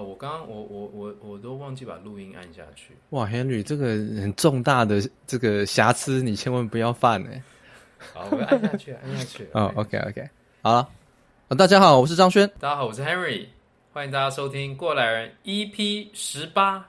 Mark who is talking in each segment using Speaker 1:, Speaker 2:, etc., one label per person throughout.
Speaker 1: 哦，我刚刚我我我我都忘记把录音按下去。
Speaker 2: 哇，Henry，这个很重大的这个瑕疵，你千万不要犯呢。
Speaker 1: 好，我按下去，按下去。
Speaker 2: 哦，OK，OK，好了。大家好，我是张轩。
Speaker 1: 大家好，我是 Henry。欢迎大家收听《过来人》EP 十八。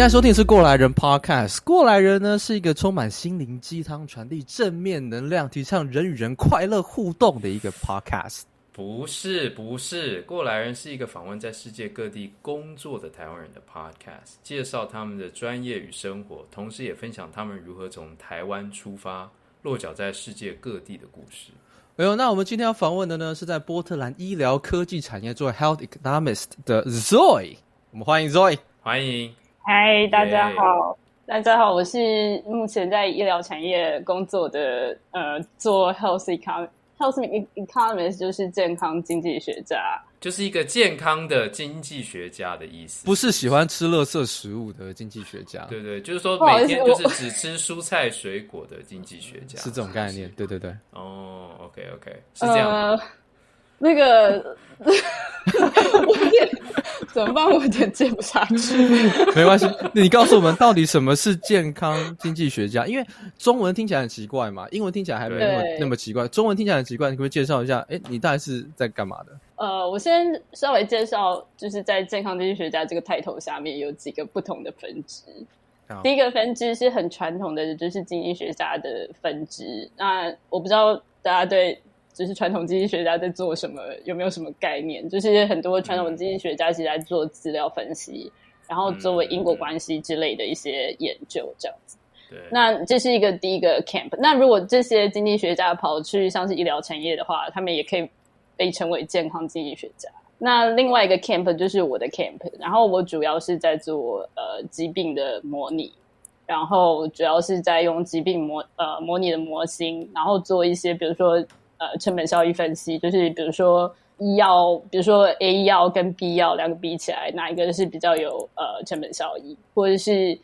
Speaker 2: 现在收听的是《过来人》Podcast，《过来人》呢是一个充满心灵鸡汤、传递正面能量、提倡人与人快乐互动的一个 Podcast。
Speaker 1: 不是，不是，《过来人》是一个访问在世界各地工作的台湾人的 Podcast，介绍他们的专业与生活，同时也分享他们如何从台湾出发，落脚在世界各地的故事。
Speaker 2: 哎呦，那我们今天要访问的呢，是在波特兰医疗科技产业做 Health Economist 的 Zoe，我们欢迎 Zoe，
Speaker 1: 欢迎。
Speaker 3: 嗨，大家好，大家好，我是目前在医疗产业工作的，呃，做 health econ，health economist 就是健康经济学家，
Speaker 1: 就是一个健康的经济学家的意思，
Speaker 2: 不是喜欢吃垃圾食物的经济学家，
Speaker 1: 对对，就是说每天就是只吃蔬菜水果的经济学家，
Speaker 2: 是这种概念，对对对，
Speaker 1: 哦，OK OK，是这样。
Speaker 3: 呃那个，我有点怎么办？我有点接不下去。
Speaker 2: 没关系，你告诉我们到底什么是健康经济学家？因为中文听起来很奇怪嘛，英文听起来还没那么那么奇怪。中文听起来很奇怪，你可不可以介绍一下？哎，你大概是在干嘛的？
Speaker 3: 呃，我先稍微介绍，就是在健康经济学家这个 title 下面有几个不同的分支。第一个分支是很传统的，就是经济学家的分支。那我不知道大家对。就是传统经济学家在做什么？有没有什么概念？就是很多传统经济学家其实在做资料分析，然后作为因果关系之类的一些研究，这样子。对。那这是一个第一个 camp。那如果这些经济学家跑去像是医疗产业的话，他们也可以被称为健康经济学家。那另外一个 camp 就是我的 camp，然后我主要是在做呃疾病的模拟，然后主要是在用疾病模呃模拟的模型，然后做一些比如说。呃，成本效益分析就是，比如说医药，比如说 A 药跟 B 药两个比起来，哪一个是比较有呃成本效益，或者是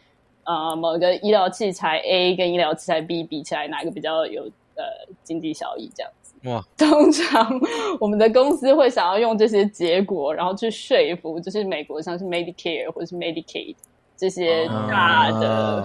Speaker 3: 呃某个医疗器材 A 跟医疗器材 B 比起来，哪一个比较有呃经济效益这样子。哇，通常我们的公司会想要用这些结果，然后去说服，就是美国像是 Medicare 或者是 Medicaid。这些大的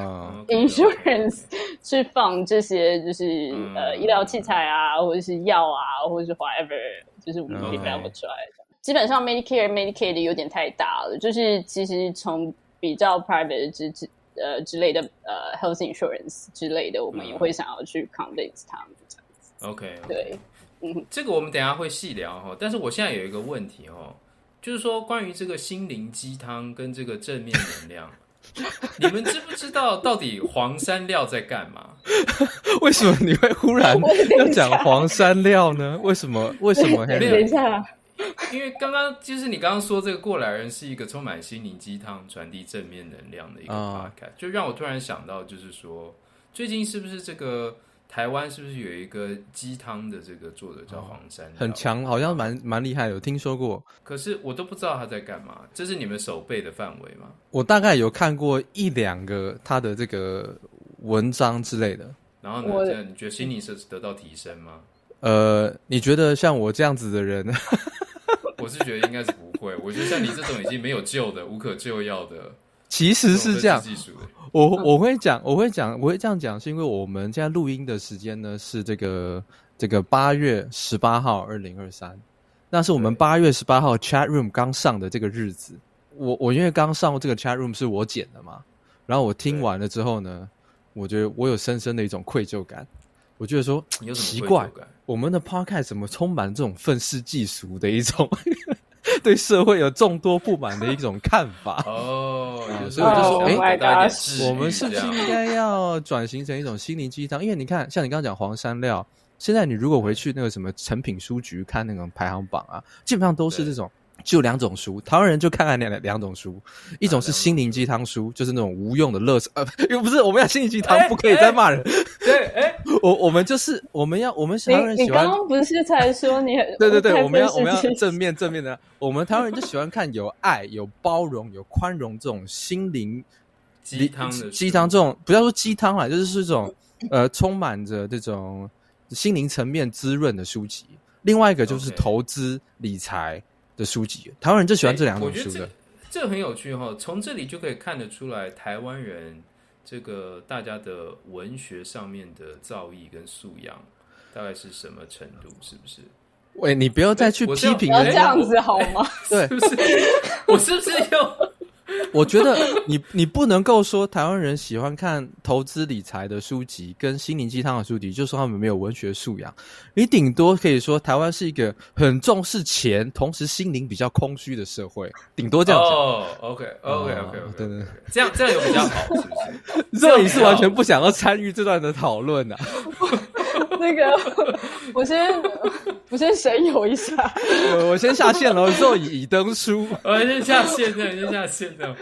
Speaker 3: insurance 去放这些就是、嗯、呃医疗器材啊，或者是药啊，或者是 whatever，就是我们可以 develop 出来的。Okay. 基本上 Medicare、Medicaid 有点太大了，就是其实从比较 private 之之呃之类的呃 health insurance 之类的，我们也会想要去 convince 他们这样子。
Speaker 1: OK，
Speaker 3: 对，嗯，
Speaker 1: 这个我们等下会细聊哈。但是我现在有一个问题哦，就是说关于这个心灵鸡汤跟这个正面能量。你们知不知道到底黄山料在干嘛？
Speaker 2: 为什么你会忽然 要讲黄山料呢？为什么？为什么？
Speaker 3: 等一下，
Speaker 1: 因为刚刚就是你刚刚说这个过来人是一个充满心灵鸡汤、传递正面能量的一个 podcast，就让我突然想到，就是说最近是不是这个？台湾是不是有一个鸡汤的这个作者叫黄山料？
Speaker 2: 很强，好像蛮蛮厉害的，有听说过。
Speaker 1: 可是我都不知道他在干嘛，这是你们手背的范围吗？
Speaker 2: 我大概有看过一两个他的这个文章之类的。
Speaker 1: 然后呢，这样你觉得心理是得到提升吗？
Speaker 2: 呃，你觉得像我这样子的人，
Speaker 1: 我是觉得应该是不会。我觉得像你这种已经没有救的、无可救药的。
Speaker 2: 其实是这样，我我会讲，我会讲，我会这样讲，是因为我们现在录音的时间呢是这个这个八月十八号，二零二三，那是我们八月十八号 chat room 刚上的这个日子。我我因为刚上这个 chat room 是我剪的嘛，然后我听完了之后呢，我觉得我有深深的一种愧疚感。我觉得说奇怪，我们的 podcast 怎么充满这种愤世嫉俗的一种？对社会有众多不满的一种看法。哦，所以我就说，哎，我们是不是应该要转型成一种心灵鸡汤？因为你看，像你刚刚讲黄山料，现在你如果回去那个什么成品书局看那种排行榜啊，基本上都是这种就两种书，台湾人就看看两两种书，一种是心灵鸡汤书，就是那种无用的乐色，呃，又不是我们要心灵鸡汤，不可以再骂人。
Speaker 1: 对，哎，
Speaker 2: 我我们就是我们要我们台湾人喜欢，你刚刚
Speaker 3: 不是才说你很
Speaker 2: 对对对，我们要我们要正面正面的，我们台湾人就喜欢看有爱、有包容、有宽容这种心灵
Speaker 1: 鸡汤的
Speaker 2: 鸡汤，这种不要说鸡汤啦，就是是这种呃充满着这种心灵层面滋润的书籍。另外一个就是投资理财。的书籍，台湾人就喜欢这两种书的。
Speaker 1: 这个很有趣哈，从这里就可以看得出来，台湾人这个大家的文学上面的造诣跟素养大概是什么程度？是不是？
Speaker 2: 喂，你不要再去批评
Speaker 3: 人家这样子好吗？
Speaker 2: 对，
Speaker 1: 是不是？我是不是又？
Speaker 2: 我觉得你你不能够说台湾人喜欢看投资理财的书籍跟心灵鸡汤的书籍，就说他们没有文学素养。你顶多可以说台湾是一个很重视钱，同时心灵比较空虚的社会，顶多这样讲。
Speaker 1: 哦，OK，OK，OK，对对对，这样这样有比较好，是不是？
Speaker 2: 这你是完全不想要参与这段的讨论啊？
Speaker 3: 那个，我先我先神游一下，
Speaker 2: 我我先下线了，之后以登书，
Speaker 1: 我先下线的，先下线的。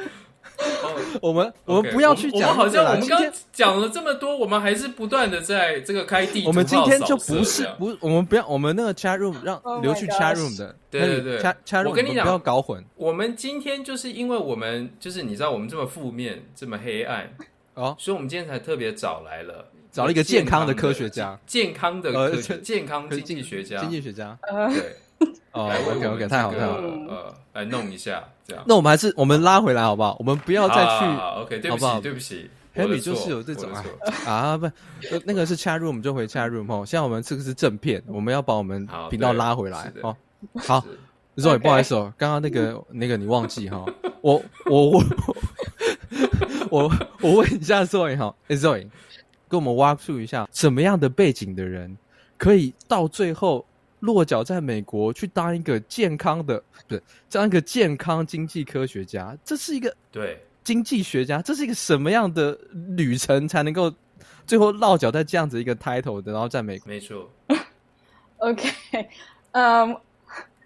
Speaker 2: 哦，我们我们不要去讲，
Speaker 1: 好像我们刚讲了这么多，我们还是不断的在这个开地图。
Speaker 2: 我们今天就不是不，我们不要我们那个 chat room 让留去 chat room 的，
Speaker 1: 对对对
Speaker 2: ，chat chat room
Speaker 1: 我跟你讲，
Speaker 2: 不要搞混。
Speaker 1: 我们今天就是因为我们就是你知道我们这么负面这么黑暗哦，所以我们今天才特别找来了。
Speaker 2: 找了一个健康的科学家，
Speaker 1: 健康的科学，健康经济学家，
Speaker 2: 经济学家，
Speaker 1: 对，
Speaker 2: 哦，OK OK，太好太好，
Speaker 1: 呃，来弄一下，这样。
Speaker 2: 那我们还是我们拉回来好不好？我们不要再去
Speaker 1: ，OK，对不起，对不起
Speaker 2: ，Henry 就是有这种啊 啊，不，那个是 chat room，我们就回 chat room 哦。现在我们这个是正片，我们要把我们频道拉回来哦。好，Zoe，不好意思哦，刚刚那个 那个你忘记哈，我我我 我我问一下 Zoe 哈，Zoe。跟我们 walk through 一下，什么样的背景的人可以到最后落脚在美国去当一个健康的，不是当一个健康经济科学家？这是一个对经济学家，这是一个什么样的旅程才能够最后落脚在这样子一个 title 的，然后在美国？
Speaker 1: 没错。
Speaker 3: OK，嗯，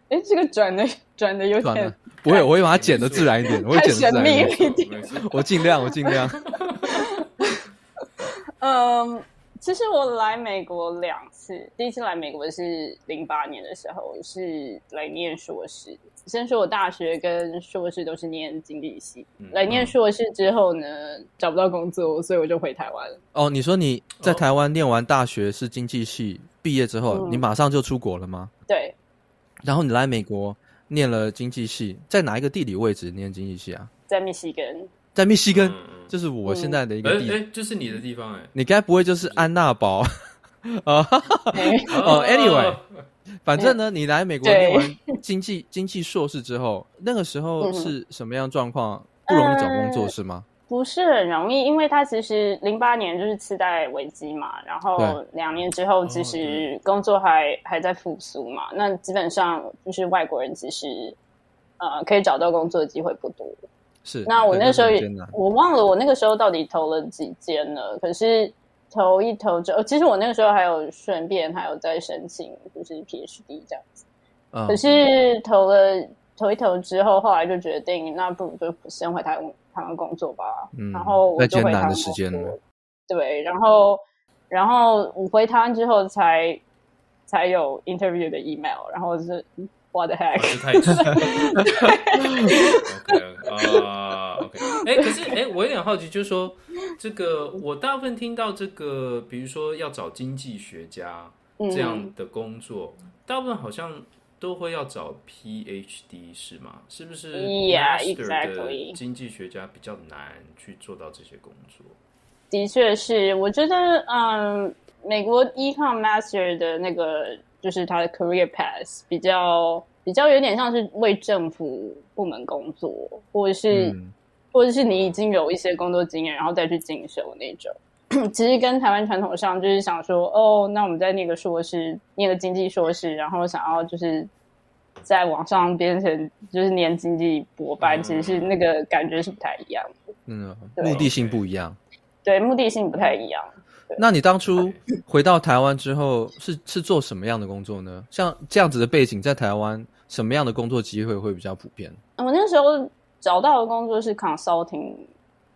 Speaker 3: 哎，这个转的转的有点，
Speaker 2: 不会，我会把它剪的自然一点，我会剪的自然一点，我尽量，我尽量。
Speaker 3: 嗯，其实我来美国两次，第一次来美国是零八年的时候，是来念硕士。先说我大学跟硕士都是念经济系，嗯、来念硕士之后呢，嗯、找不到工作，所以我就回台湾了。
Speaker 2: 哦，你说你在台湾念完大学是经济系，毕业之后、嗯、你马上就出国了吗？
Speaker 3: 对。
Speaker 2: 然后你来美国念了经济系，在哪一个地理位置念经济系啊？
Speaker 3: 在密西根。
Speaker 2: 在密西根，就是我现在的一个地，
Speaker 1: 哎，就是你的地方，哎，
Speaker 2: 你该不会就是安娜堡啊？哦，Anyway，反正呢，你来美国念完经济经济硕士之后，那个时候是什么样状况？不容易找工作是吗？
Speaker 3: 不是很容易，因为他其实零八年就是次贷危机嘛，然后两年之后其实工作还还在复苏嘛，那基本上就是外国人其实呃可以找到工作的机会不多。
Speaker 2: 是，
Speaker 3: 那我那时候也我忘了我那个时候到底投了几间了，可是投一投之后，其实我那个时候还有顺便还有在申请，就是 PhD 这样子。嗯、可是投了投一投之后，后来就决定，那不如就先回台湾台湾工作吧。嗯，然后我就回台湾的时间了。对，然后然后我回台湾之后才才有 interview 的 email，然后是。What the heck？太奇怪。
Speaker 1: OK 啊，OK。哎，可是哎、欸，我有点好奇，就是说，这个我大部分听到这个，比如说要找经济学家这样的工作，嗯、大部分好像都会要找 PhD 是吗？是不是
Speaker 3: ？Yeah, exactly。
Speaker 1: 经济学家比较难去做到这些工作。
Speaker 3: 的确是，我觉得，嗯，美国 Econ Master 的那个。就是他的 career path 比较比较有点像是为政府部门工作，或者是、嗯、或者是你已经有一些工作经验，然后再去进修那种。其实跟台湾传统上就是想说，哦，那我们在那个硕士，念个经济硕士，然后想要就是在网上变成就是念经济博班，嗯、其实是那个感觉是不太一样的。
Speaker 2: 嗯，目的性不一样。
Speaker 3: 对，目的性不太一样。
Speaker 2: 那你当初回到台湾之后是，是是做什么样的工作呢？像这样子的背景，在台湾什么样的工作机会会比较普遍？
Speaker 3: 我那时候找到的工作是 consulting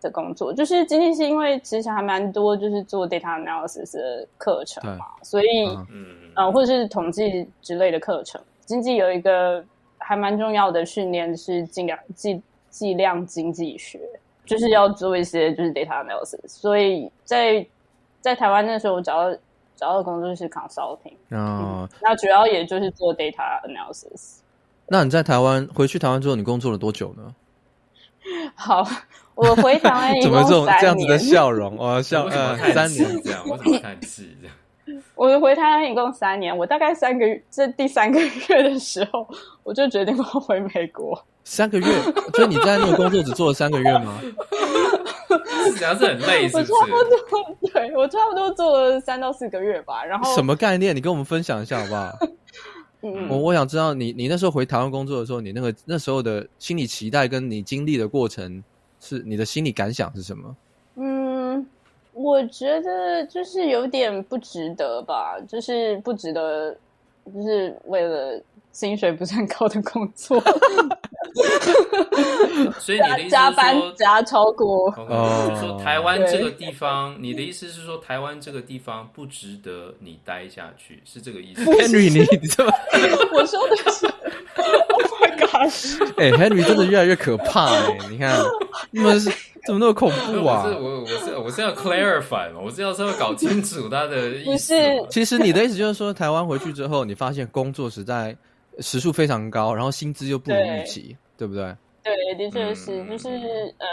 Speaker 3: 的工作，就是经济是因为其实还蛮多就是做 data analysis 的课程嘛，所以嗯。呃或者是统计之类的课程，经济有一个还蛮重要的训练是计量计计量经济学，就是要做一些就是 data analysis，所以在在台湾那时候我找到。找到的工作是 consulting，哦、嗯，那主要也就是做 data analysis。
Speaker 2: 那你在台湾回去台湾之后，你工作了多久呢？
Speaker 3: 好，我回台湾
Speaker 2: 怎么这种这样子的笑容？我笑呃
Speaker 1: 三年这样，我怎么看气这样？
Speaker 3: 我回台湾一共三年，我大概三个月，这第三个月的时候，我就决定我要回美国。
Speaker 2: 三个月，所以你在那个工作只做了三个月吗？
Speaker 1: 主要是很累，是不是？
Speaker 3: 我差不多，对，我差不多做了三到四个月吧。然后
Speaker 2: 什么概念？你跟我们分享一下好不好？嗯，我我想知道你你那时候回台湾工作的时候，你那个那时候的心理期待跟你经历的过程，是你的心理感想是什么？
Speaker 3: 嗯，我觉得就是有点不值得吧，就是不值得，就是为了。薪水不是很高的工作，
Speaker 1: 所以你的意思是说
Speaker 3: 加班加超
Speaker 1: 过是说台湾这个地方，你的意思是说台湾这个地方不值得你待下去，是这个意思？
Speaker 2: Henry，你你这么，
Speaker 3: 我说的是，Oh my God！
Speaker 2: 哎、欸、，Henry 真的越来越可怕哎、欸，你看，你们是。怎么那么恐怖啊？
Speaker 1: 我是我我是我是要 clarify 嘛，我是要稍微搞清楚他的意思。
Speaker 2: 其实你的意思就是说，台湾回去之后，你发现工作实在时数非常高，然后薪资又不如预期，对，对不对？
Speaker 3: 对，的确是，就是呃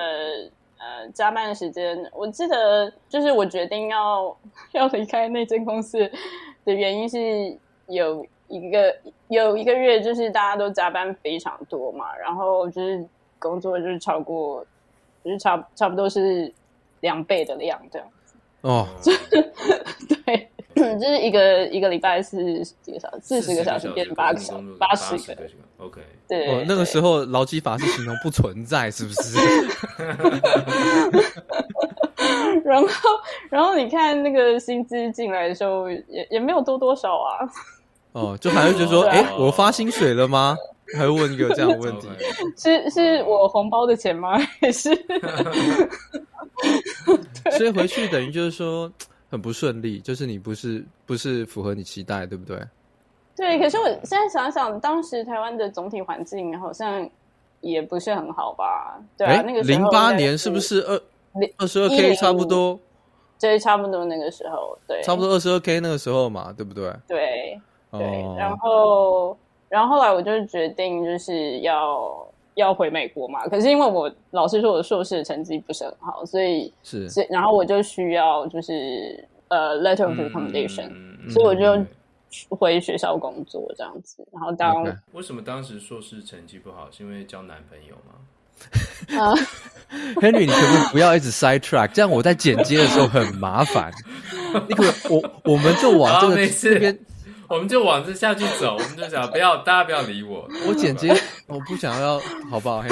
Speaker 3: 呃，加班的时间，我记得就是我决定要 要离开那间公司的原因是有一个有一个月，就是大家都加班非常多嘛，然后就是工作就是超过。就是差差不多是两倍的量这样子哦，对，就是一个一个礼拜是几个小时，四十个小时变八个小时，八十个
Speaker 1: ，OK，
Speaker 3: 对，
Speaker 2: 哦，那个时候劳基法是形容不存在，是不是？
Speaker 3: 然后，然后你看那个薪资进来的时候，也也没有多多少啊。
Speaker 2: 哦，就还会觉得说，哎、啊欸，我发薪水了吗？还问一个这样的问题，
Speaker 3: 是是我红包的钱吗？还是？
Speaker 2: 所以回去等于就是说很不顺利，就是你不是不是符合你期待，对不对？
Speaker 3: 对，可是我现在想想，当时台湾的总体环境好像也不是很好吧？对啊，欸、那个
Speaker 2: 零八年是不是二二十二 K 差不多？
Speaker 3: 对，差不多那个时候，对，
Speaker 2: 差不多二十二 K 那个时候嘛，对不对？
Speaker 3: 对对，哦、然后。然后后来我就决定就是要要回美国嘛，可是因为我老师说我的硕士的成绩不是很好，所以
Speaker 2: 是，
Speaker 3: 然后我就需要就是呃 letter of recommendation，、嗯、所以我就回学校工作这样子，然后当、okay.
Speaker 1: 为什么当时硕士成绩不好？是因为交男朋友吗？
Speaker 2: 啊、uh,，Henry，你可不可以不要一直 side track？这样我在剪接的时候很麻烦。你可，可我我们就往这个这边。
Speaker 1: 我们就往这下去走，我们就想不要，大家不要理我。
Speaker 2: 我剪辑，我不想要，好不好？嘿，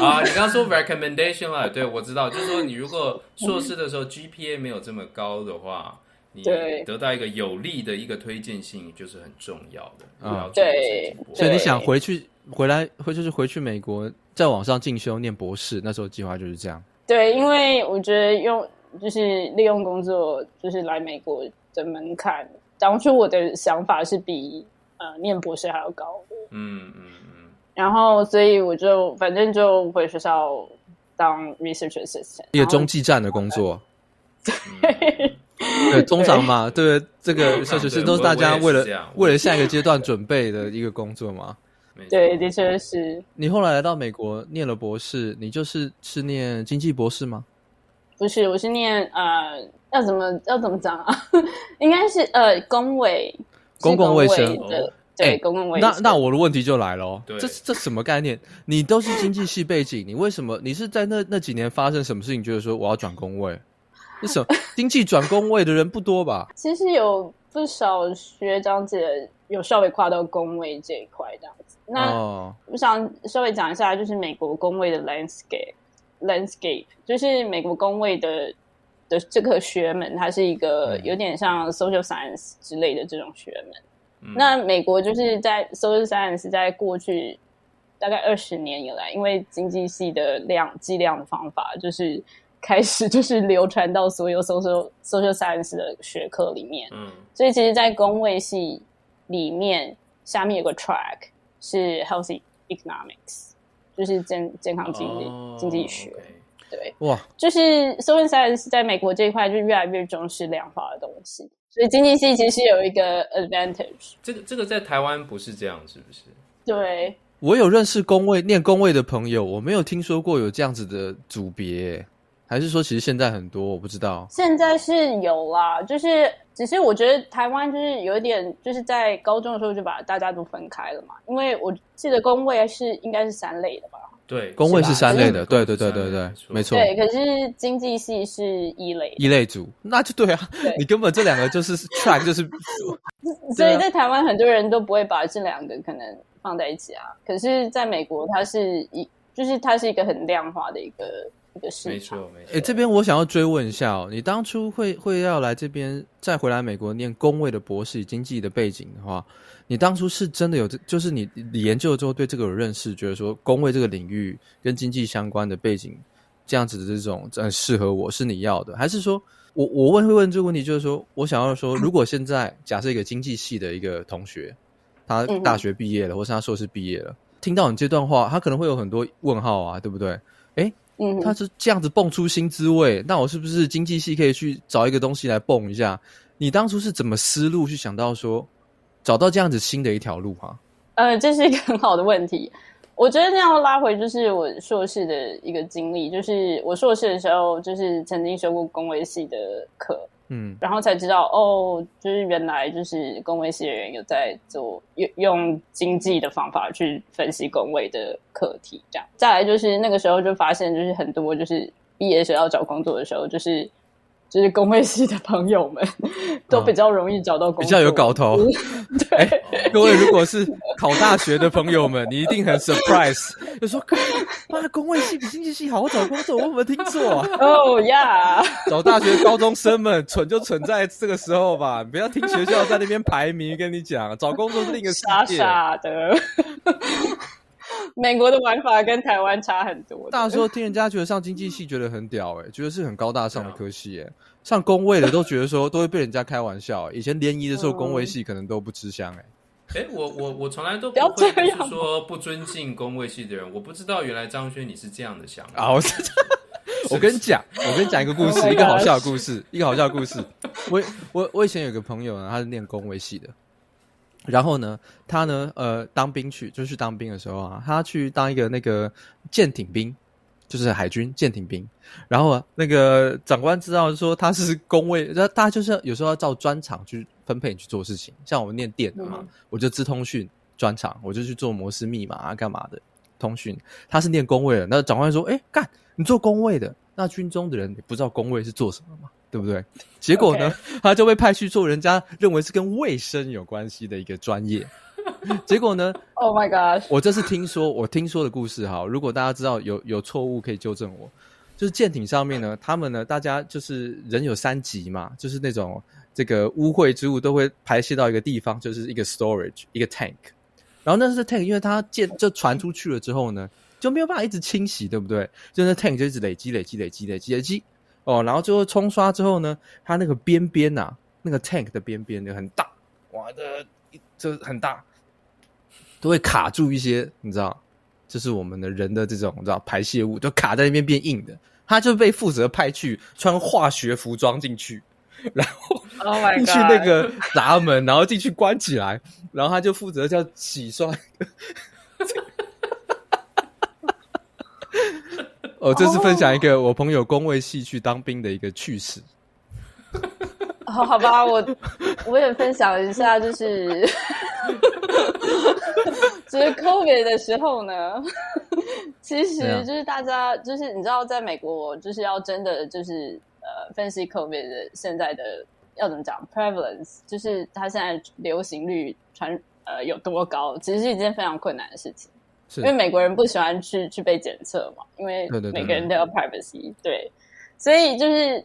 Speaker 1: 啊，你刚刚说 recommendation 了，对，我知道，就是说你如果硕士的时候 GPA 没有这么高的话，你得到一个有利的一个推荐信，就是很重要的。啊、嗯，
Speaker 3: 对。
Speaker 2: 所以你想回去，回来，或就是回去美国，再往上进修念博士，那时候计划就是这样。
Speaker 3: 对，因为我觉得用就是利用工作，就是来美国的门槛。当初我的想法是比呃念博士还要高的，嗯嗯嗯，然后所以我就反正就回学校当 research assistant，
Speaker 2: 一个中继站的工作，对，对，通常嘛，对，这个 research 都是大家为了为了下一个阶段准备的一个工作嘛，
Speaker 3: 对，的确是。
Speaker 2: 你后来来到美国念了博士，你就是是念经济博士吗？
Speaker 3: 不是，我是念呃。要怎么要怎么讲啊？应该是呃，公卫，
Speaker 2: 公共卫生
Speaker 3: 的，哦、对、欸，公共卫生。
Speaker 2: 那那我的问题就来了，这这什么概念？你都是经济系背景，你为什么你是在那那几年发生什么事情，觉得说我要转工位？为什么 经济转工位的人不多吧？
Speaker 3: 其实有不少学长姐有稍微跨到工位这一块这样子。那、哦、我想稍微讲一下，就是美国工位的 landscape，landscape 就是美国工位的。的这个学门，它是一个有点像 social science 之类的这种学门。嗯、那美国就是在 social science 在过去大概二十年以来，因为经济系的量计量的方法就是开始就是 流传到所有 social social science 的学科里面。嗯，所以其实，在工位系里面，下面有个 track 是 healthy economics，就是健健康经济、哦、经济学。Okay. 对，哇，就是 social science 在美国这一块就越来越重视量化的东西。所以经济系其实有一个 advantage。
Speaker 1: 这个这个在台湾不是这样，是不是？
Speaker 3: 对，
Speaker 2: 我有认识工位念工位的朋友，我没有听说过有这样子的组别，还是说其实现在很多我不知道。
Speaker 3: 现在是有啦，就是只是我觉得台湾就是有一点，就是在高中的时候就把大家都分开了嘛，因为我记得工位是应该是三类的吧。
Speaker 1: 对，
Speaker 2: 公位是三类的，对对对对对，没错。
Speaker 3: 对，可是经济系是一类，
Speaker 2: 一类组，那就对啊，你根本这两个就是 track，就是。
Speaker 3: 所以在台湾很多人都不会把这两个可能放在一起啊，可是在美国它是一，就是它是一个很量化的一个一个市场。没错没错。
Speaker 2: 哎，这边我想要追问一下哦，你当初会会要来这边再回来美国念工位的博士经济的背景的话。你当初是真的有这，就是你你研究了之后对这个有认识，觉得说工位这个领域跟经济相关的背景，这样子的这种很适合我，是你要的，还是说我我问会问这个问题，就是说我想要说，如果现在假设一个经济系的一个同学，他大学毕业了，或是他硕士毕业了，听到你这段话，他可能会有很多问号啊，对不对？诶，嗯，他是这样子蹦出新滋味，那我是不是经济系可以去找一个东西来蹦一下？你当初是怎么思路去想到说？找到这样子新的一条路哈，
Speaker 3: 呃，这是一个很好的问题。我觉得这样拉回就是我硕士的一个经历，就是我硕士的时候就是曾经修过工卫系的课，嗯，然后才知道哦，就是原来就是工卫系的人有在做用用经济的方法去分析工位的课题，这样。再来就是那个时候就发现，就是很多就是毕业的时候要找工作的时候，就是。就是工会系的朋友们都比较容易找到工作，
Speaker 2: 比较有搞头。对、欸，各位如果是考大学的朋友们，你一定很 surprise，就说：“妈，工会系比经济系好找工作，我有没有听错？”
Speaker 3: 哦呀，
Speaker 2: 找大学高中生们蠢就蠢在这个时候吧，不要听学校在那边排名，跟你讲找工作是另一个世界。
Speaker 3: 傻傻的。美国的玩法跟台湾差很多。
Speaker 2: 大家说听人家觉得上经济系觉得很屌哎、欸，觉得是很高大上的科系哎、欸，上工位的都觉得说都会被人家开玩笑、欸。以前联谊的时候，工位系可能都不吃香哎、
Speaker 1: 欸。哎、嗯欸，我我我从来都不会是说不尊敬工位系的人。我不知道原来张轩你是这样的想法。
Speaker 2: 我 我跟你讲，我跟你讲一个故事，一个好笑的故事，一个好笑的故事。我我我以前有个朋友呢，他是念工位系的。然后呢，他呢，呃，当兵去，就去当兵的时候啊，他去当一个那个舰艇兵，就是海军舰艇兵。然后啊，那个长官知道说他是工位，那大家就是有时候要照专长去分配你去做事情。像我念电的嘛，嗯、我就资通讯专长，我就去做摩斯密码啊，干嘛的通讯。他是念工位的，那长官说：“哎，干，你做工位的，那军中的人你不知道工位是做什么吗？”对不对？结果呢.他就被派去做人家认为是跟卫生有关系的一个专业。结果呢
Speaker 3: ？Oh my god！
Speaker 2: 我这是听说，我听说的故事哈。如果大家知道有有错误，可以纠正我。就是舰艇上面呢，他们呢，大家就是人有三急嘛，就是那种这个污秽之物都会排泄到一个地方，就是一个 storage，一个 tank。然后那是 tank，因为它舰就传出去了之后呢，就没有办法一直清洗，对不对？就那 tank 就一直累积、累积、累积、累积、累积。哦，然后最后冲刷之后呢，它那个边边呐，那个 tank 的边边就很大，哇这，这很大，都会卡住一些，你知道，就是我们的人的这种你知道排泄物，就卡在那边变硬的，他就被负责派去穿化学服装进去，然后 进去那个闸门，然后进去关起来，然后他就负责叫洗刷。哦，这是分享一个我朋友工位系去当兵的一个趣事。
Speaker 3: 好，好吧，我我也分享一下，就是 就是 COVID 的时候呢，其实就是大家就是你知道，在美国就是要真的就是呃分析 COVID 的现在的要怎么讲 prevalence，就是它现在流行率传呃有多高，其实是一件非常困难的事情。因为美国人不喜欢去去被检测嘛，因为每个人都要 privacy，对，对，对，对，所以就是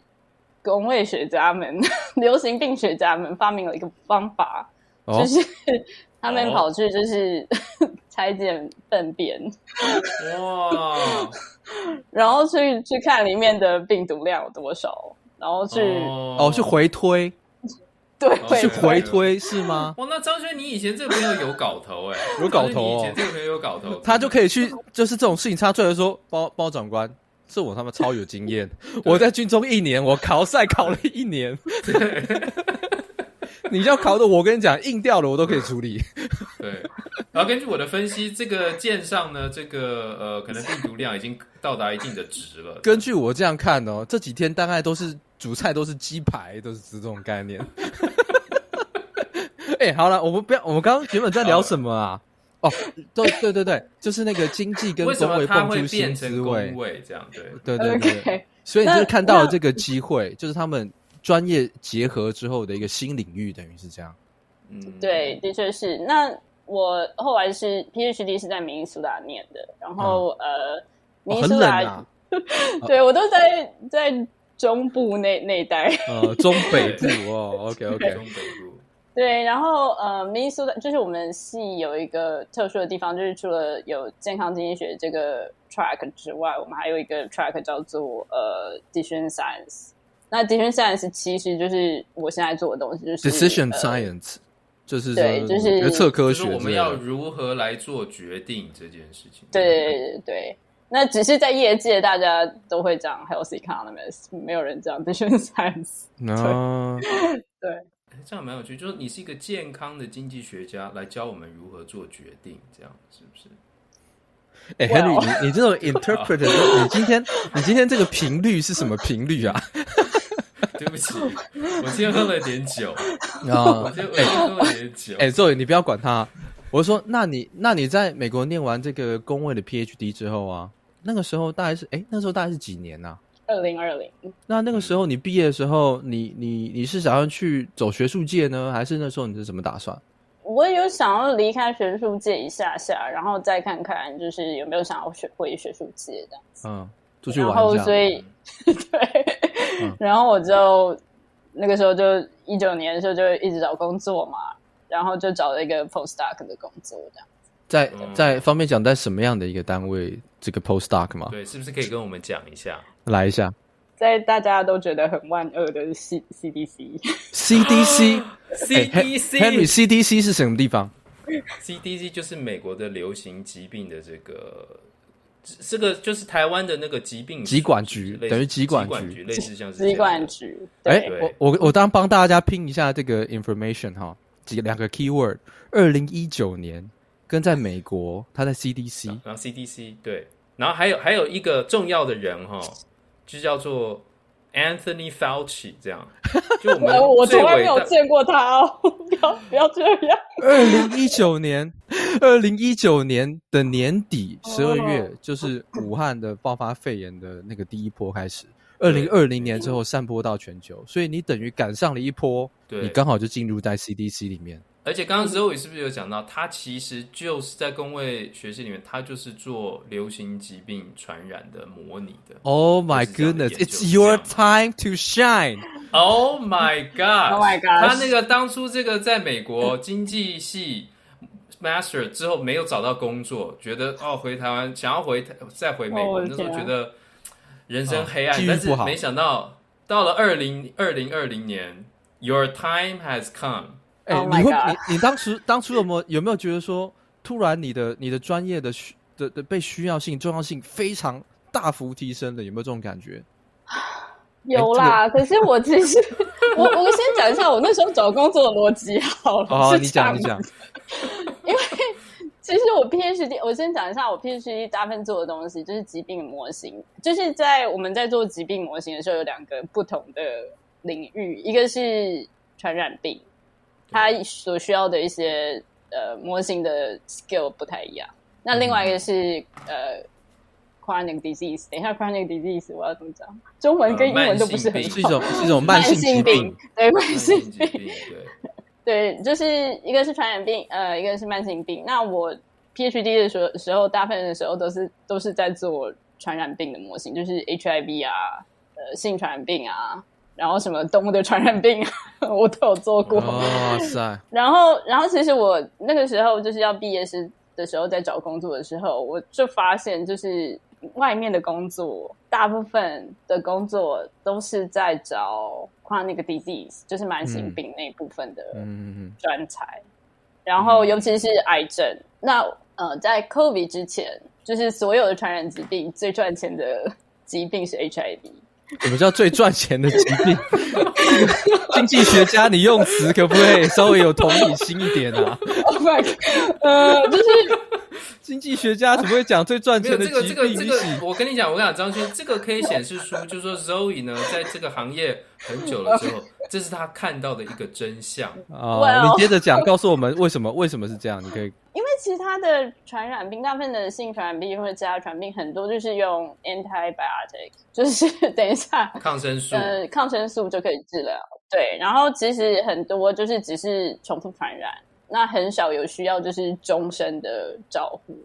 Speaker 3: 工位学家们、流行病学家们发明了一个方法，就是他们跑去就是 拆检粪便，哇，然后去去看里面的病毒量有多少，然后去
Speaker 2: 哦去回推。
Speaker 3: 对，
Speaker 2: 去回推是吗？
Speaker 1: 哇，那张轩，你以前这个朋友有搞头哎，
Speaker 2: 有搞头哦。
Speaker 1: 以前这个朋友有搞头，
Speaker 2: 他就可以去，就是这种事情插出来说，包包长官，是我他妈超有经验。我在军中一年，我考赛考了一年。你要考的，我跟你讲，硬掉了我都可以处理。
Speaker 1: 对，然后根据我的分析，这个舰上呢，这个呃，可能病毒量已经到达一定的值了。
Speaker 2: 根据我这样看哦，这几天大概都是。主菜都是鸡排，都是这种概念。哎、欸，好了，我们不要，我们刚刚原本在聊什么啊？哦，对对对对，就是那个经济跟工位蹦出新滋味，
Speaker 1: 这样对
Speaker 2: 对对对。Okay. 所以你就看到了这个机会，就是他们专业结合之后的一个新领域，等于是这样。
Speaker 3: 嗯，对，的确是。那我后来是 PhD 是在明尼苏达念的，然后、嗯、呃，明尼苏达，啊、对我都在在。中部那那一带，
Speaker 2: 呃，中北部 哦，OK OK，中北部，
Speaker 3: 对，然后呃，民宿的就是我们系有一个特殊的地方，就是除了有健康经济学这个 track 之外，我们还有一个 track 叫做呃 decision science。那 decision science 其实就是我现在做的东西，就是
Speaker 2: decision science，、呃、就是
Speaker 3: 对，就是决
Speaker 2: 策科学，
Speaker 1: 就是我们要如何来做决定这件事情。
Speaker 3: 对对对对。那只是在业界，大家都会讲 health economist，没有人讲 decision science。
Speaker 2: No.
Speaker 3: 对，对，
Speaker 1: 这样蛮有趣。就是你是一个健康的经济学家，来教我们如何做决定，这样是不是？
Speaker 2: 哎、欸、，Henry，你你这种 interpreter，你今天你今天这个频率是什么频率啊？
Speaker 1: 对不起，我今天喝了点酒
Speaker 2: 啊，
Speaker 1: 我今天喝了点酒。
Speaker 2: 哎、欸，作、欸、你不要管他。我说，那你那你在美国念完这个工位的 PhD 之后啊？那个时候大概是哎，那时候大概是几年呢？
Speaker 3: 二零二零。
Speaker 2: 那那个时候你毕业的时候，你你你是想要去走学术界呢，还是那时候你是怎么打算？
Speaker 3: 我有想要离开学术界一下下，然后再看看就是有没有想要学回学术界这样子。
Speaker 2: 嗯，出去玩一
Speaker 3: 下。然后所以 对，嗯、然后我就那个时候就一九年的时候就一直找工作嘛，然后就找了一个 postdoc 的工作这样。
Speaker 2: 在在方便讲在什么样的一个单位？这个 postdoc 吗？
Speaker 1: 对，是不是可以跟我们讲一下？
Speaker 2: 来一下，
Speaker 3: 在大家都觉得很万恶的 C CDC
Speaker 2: CDC
Speaker 1: CDC
Speaker 2: Henry CDC 是什么地方
Speaker 1: ？CDC 就是美国的流行疾病的这个，这个就是台湾的那个疾病
Speaker 2: 疾管局，等于疾管局，
Speaker 1: 类似像是
Speaker 3: 疾管局。
Speaker 2: 哎，我我我当帮大家拼一下这个 information 哈，几两个 keyword，二零一九年。跟在美国，他在 CDC，
Speaker 1: 然后 CDC 对，然后还有还有一个重要的人哈，就叫做 Anthony Fauci，这样。就我们
Speaker 3: 我从来没有见过他哦，不要不要这样。
Speaker 2: 二零一九年，二零一九年的年底十二月，就是武汉的爆发肺炎的那个第一波开始。二零二零年之后散播到全球，所以你等于赶上了一波，对你刚好就进入在 CDC 里面。
Speaker 1: 而且刚刚 Zoe 是不是有讲到，他其实就是在工位学系里面，他就是做流行疾病传染的模拟的。
Speaker 2: Oh my goodness, it's your time to shine.
Speaker 1: Oh my god,
Speaker 3: Oh my god！
Speaker 1: 他那个当初这个在美国经济系 master 之后没有找到工作，觉得哦回台湾想要回台再回美国，那时候觉得人生黑暗，但是没想到到了二零二零二零年，Your time has come。
Speaker 2: 哎、欸，你会你你当时 当初有没有有没有觉得说，突然你的你的专业的需的的被需要性重要性非常大幅提升的，有没有这种感觉？
Speaker 3: 有啦，可是我其实 我我先讲一下我那时候找工作的逻辑好了。
Speaker 2: 哦，你讲你讲。
Speaker 3: 因为其实我 PhD，我先讲一下我 PhD 大部分做的东西就是疾病模型，就是在我们在做疾病模型的时候有两个不同的领域，一个是传染病。它所需要的一些呃模型的 skill 不太一样。那另外一个是、嗯、呃 chronic disease。等一下 chronic disease 我要怎么讲？中文跟英文都不是很好。
Speaker 2: 是一种是一种慢性病。
Speaker 3: 对，慢性病。对，对，就是一个是传染病，呃，一个是慢性病。那我 PhD 的时候时候，大部分的时候都是都是在做传染病的模型，就是 HIV 啊，呃，性传染病啊。然后什么动物的传染病，我都有做过。
Speaker 2: 哇塞！
Speaker 3: 然后，然后其实我那个时候就是要毕业时的时候，在找工作的时候，我就发现，就是外面的工作，大部分的工作都是在找 chronic disease，就是慢性病那部分的专才。嗯、然后，尤其是癌症。嗯、那呃，在 COVID 之前，就是所有的传染疾病最赚钱的疾病是 HIV。
Speaker 2: 什么叫最赚钱的疾病？经济学家，你用词可不可以稍微有同理心一点啊
Speaker 3: ？Oh my 呃，就是
Speaker 2: 经济学家怎么会讲最赚钱的？
Speaker 1: 这个这个这个，我跟你讲，我跟你讲，张轩，这个可以显示出，就是说 Zoe 呢，在这个行业很久了之后，这是他看到的一个真相
Speaker 2: 啊。Oh, 你接着讲，告诉我们为什么？为什么是这样？你可以。
Speaker 3: 因为其他的传染病，大部分的性传染病或者其他传染病，很多就是用 antibiotic，就是等一下
Speaker 1: 抗生素，
Speaker 3: 呃，抗生素就可以治疗。对，然后其实很多就是只是重复传染，那很少有需要就是终身的照护。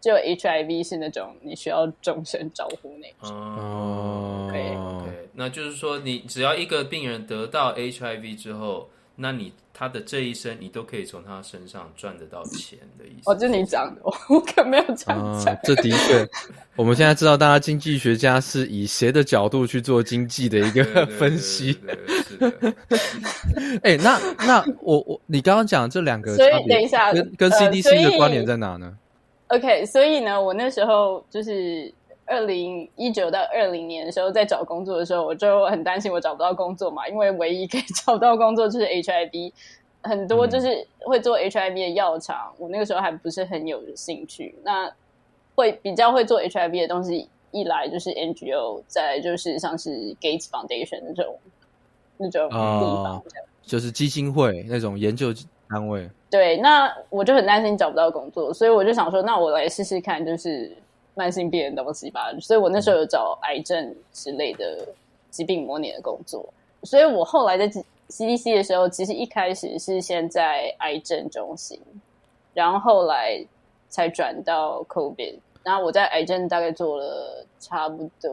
Speaker 3: 就 HIV 是那种你需要终身照护那种。
Speaker 1: 哦可以 OK，那就是说你只要一个病人得到 HIV 之后。那你他的这一生，你都可以从他身上赚得到钱的意思？
Speaker 3: 哦，就你讲的，我可没有讲。
Speaker 2: 这的确，我们现在知道，大家经济学家是以谁的角度去做经济的一个分析？哎、欸，那那我我你刚刚讲这两个，
Speaker 3: 所以等一下，
Speaker 2: 跟跟 CDC 的关联在哪呢、
Speaker 3: 呃、？OK，所以呢，我那时候就是。二零一九到二零年的时候，在找工作的时候，我就很担心我找不到工作嘛，因为唯一可以找到工作就是 HIV，很多就是会做 HIV 的药厂，我那个时候还不是很有兴趣。那会比较会做 HIV 的东西，一来就是 NGO，再来就是像是 Gates Foundation 那种那种地方，
Speaker 2: 哦，就是基金会那种研究单位。
Speaker 3: 对，那我就很担心找不到工作，所以我就想说，那我来试试看，就是。慢性病的东西吧，所以我那时候有找癌症之类的疾病模拟的工作。所以我后来在 CDC 的时候，其实一开始是先在癌症中心，然后后来才转到 COVID。然后我在癌症大概做了差不多，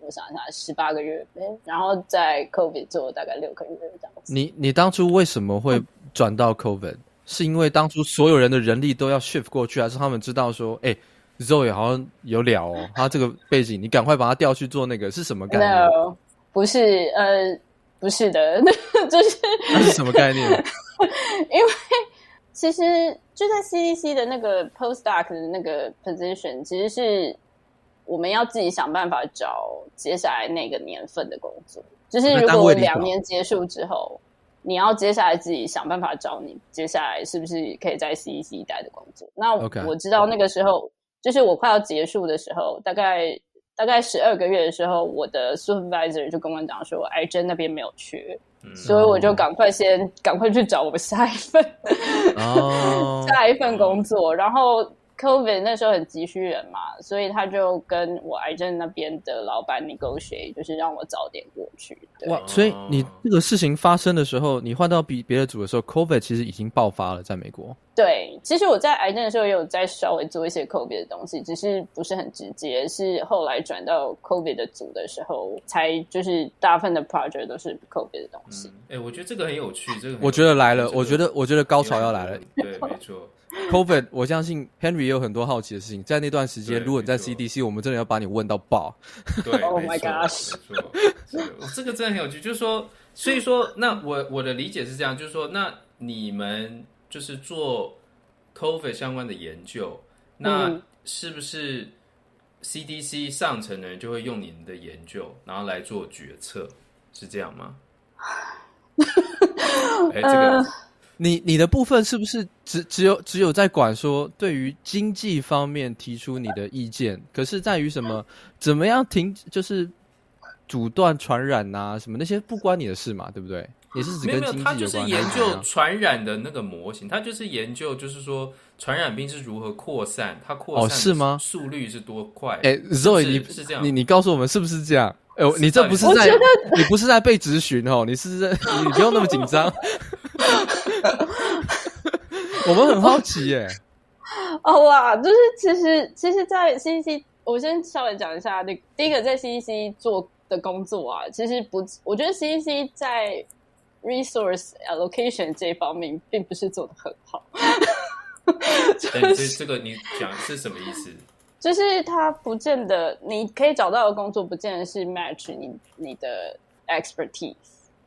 Speaker 3: 我想一下，十八个月，然后在 COVID 做了大概六个月这样子。
Speaker 2: 你你当初为什么会转到 COVID？、嗯、是因为当初所有人的人力都要 shift 过去，还是他们知道说，哎？Zoe 好像有聊哦，他这个背景，你赶快把他调去做那个是什么概念
Speaker 3: ？No, 不是，呃，不是的，就 是
Speaker 2: 那是什么概念？
Speaker 3: 因为其实就在 CDC 的那个 postdoc 的那个 position，其实是我们要自己想办法找接下来那个年份的工作。就是如果两年结束之后，你要接下来自己想办法找你接下来是不是可以在 CDC 待的工作。那我知道那个时候。就是我快要结束的时候，大概大概十二个月的时候，我的 supervisor 就跟我讲说，癌症那边没有缺，嗯、所以我就赶快先赶快去找我下一份，哦、下一份工作，然后。COVID 那时候很急需人嘛，所以他就跟我癌症那边的老板 negotiate，就是让我早点过去。
Speaker 2: 哇，所以你这个事情发生的时候，你换到比别的组的时候，COVID 其实已经爆发了，在美国。
Speaker 3: 对，其实我在癌症的时候也有在稍微做一些 COVID 的东西，只是不是很直接，是后来转到 COVID 的组的时候，才就是大部分的 project 都是 COVID 的东西。
Speaker 1: 哎、嗯欸，我觉得这个很有趣，这个
Speaker 2: 我觉得来了，我觉得我觉得高潮要来了，
Speaker 1: 对，没错。
Speaker 2: COVID，我相信 Henry 也有很多好奇的事情。在那段时间，如果你在 CDC，我们真的要把你问到爆。
Speaker 1: 对，Oh my gosh，没错，这个真的很有趣。就是说，所以说，那我我的理解是这样，就是说，那你们就是做 COVID 相关的研究，那是不是 CDC 上层的人就会用你们的研究，然后来做决策，是这样吗？哎，这个。
Speaker 2: 你你的部分是不是只只有只有在管说对于经济方面提出你的意见？可是在于什么怎么样停就是阻断传染啊什么那些不关你的事嘛，对不对？也是只跟经济有关。
Speaker 1: 他就是研究传染的那个模型，他就是研究就是说传染病是如何扩散，它扩散是吗？速率是多快？哎
Speaker 2: ，Zoe，你是这样，你你告诉我们是不是这样？哎，你这不是在你不是在被质询哦，你是在 你不用那么紧张。我们很好奇耶，
Speaker 3: 哦哇，就是其实其实，在 CDC，我先稍微讲一下，那第一个在 CDC 做的工作啊，其实不，我觉得 CDC 在 resource allocation 这一方面并不是做得很好。
Speaker 1: 所以这个你讲是什么意思？
Speaker 3: 就是他不见得你可以找到的工作，不见得是 match 你你的 expertise。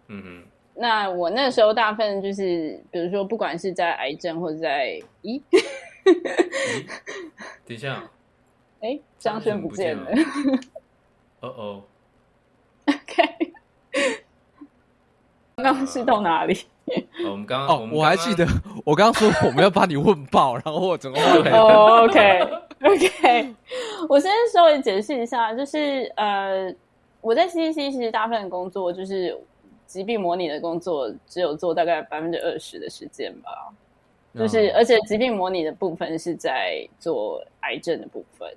Speaker 3: 嗯哼。那我那时候大部分就是，比如说，不管是在癌症或者在咦，
Speaker 1: 等一下，
Speaker 3: 哎，张轩不见了。
Speaker 1: 哦哦。
Speaker 3: OK。刚刚是到哪里？
Speaker 1: 我们刚刚
Speaker 2: 哦，我还记得，我刚刚说我们要把你问爆，然后我整个
Speaker 3: 哦，OK，OK。我先稍微解释一下，就是呃，我在 CDC 其实大部分工作就是。疾病模拟的工作只有做大概百分之二十的时间吧，就是而且疾病模拟的部分是在做癌症的部分，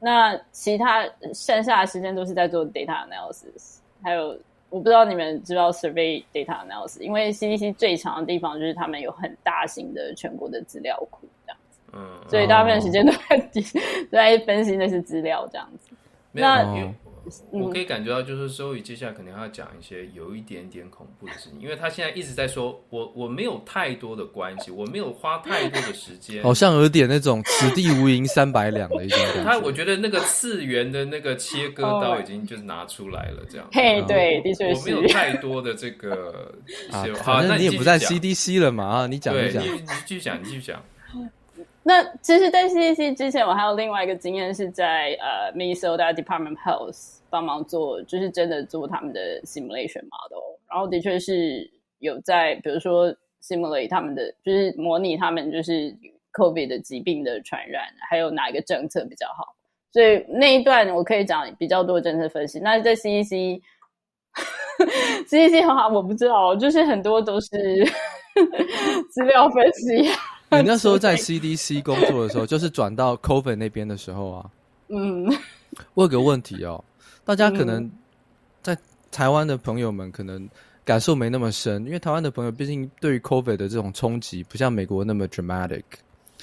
Speaker 3: 那其他剩下的时间都是在做 data analysis。还有我不知道你们知不知道 survey data analysis，因为 CDC 最长的地方就是他们有很大型的全国的资料库这样子，嗯，所以大部分时间都在 都在分析那些资料这样子。那
Speaker 1: 我可以感觉到，就是周瑜接下来可能要讲一些有一点点恐怖的事情，因为他现在一直在说，我我没有太多的关系，我没有花太多的时间，
Speaker 2: 好像有点那种此地无银三百两的一种感觉。
Speaker 1: 他我觉得那个次元的那个切割刀已经就是拿出来了，这样。
Speaker 3: 嘿，对，的确是。
Speaker 1: 我没有太多的这个
Speaker 2: 啊，好，那你也不在 CDC 了嘛？啊，你讲一讲，
Speaker 1: 你继续讲，你继续讲。
Speaker 3: 那其实，在 CDC 之前，我还有另外一个经验，是在呃 Minnesota Department of Health 帮忙做，就是真的做他们的 simulation model。然后的确是有在，比如说 simulate 他们的，就是模拟他们就是 COVID 的疾病的传染，还有哪一个政策比较好。所以那一段我可以讲比较多政策分析。那在 CDC，CDC 很好，我不知道，就是很多都是 资料分析。
Speaker 2: 你 那时候在 CDC 工作的时候，就是转到 COVID 那边的时候啊。嗯，我有个问题哦，大家可能在台湾的朋友们可能感受没那么深，因为台湾的朋友毕竟对于 COVID 的这种冲击不像美国那么 dramatic。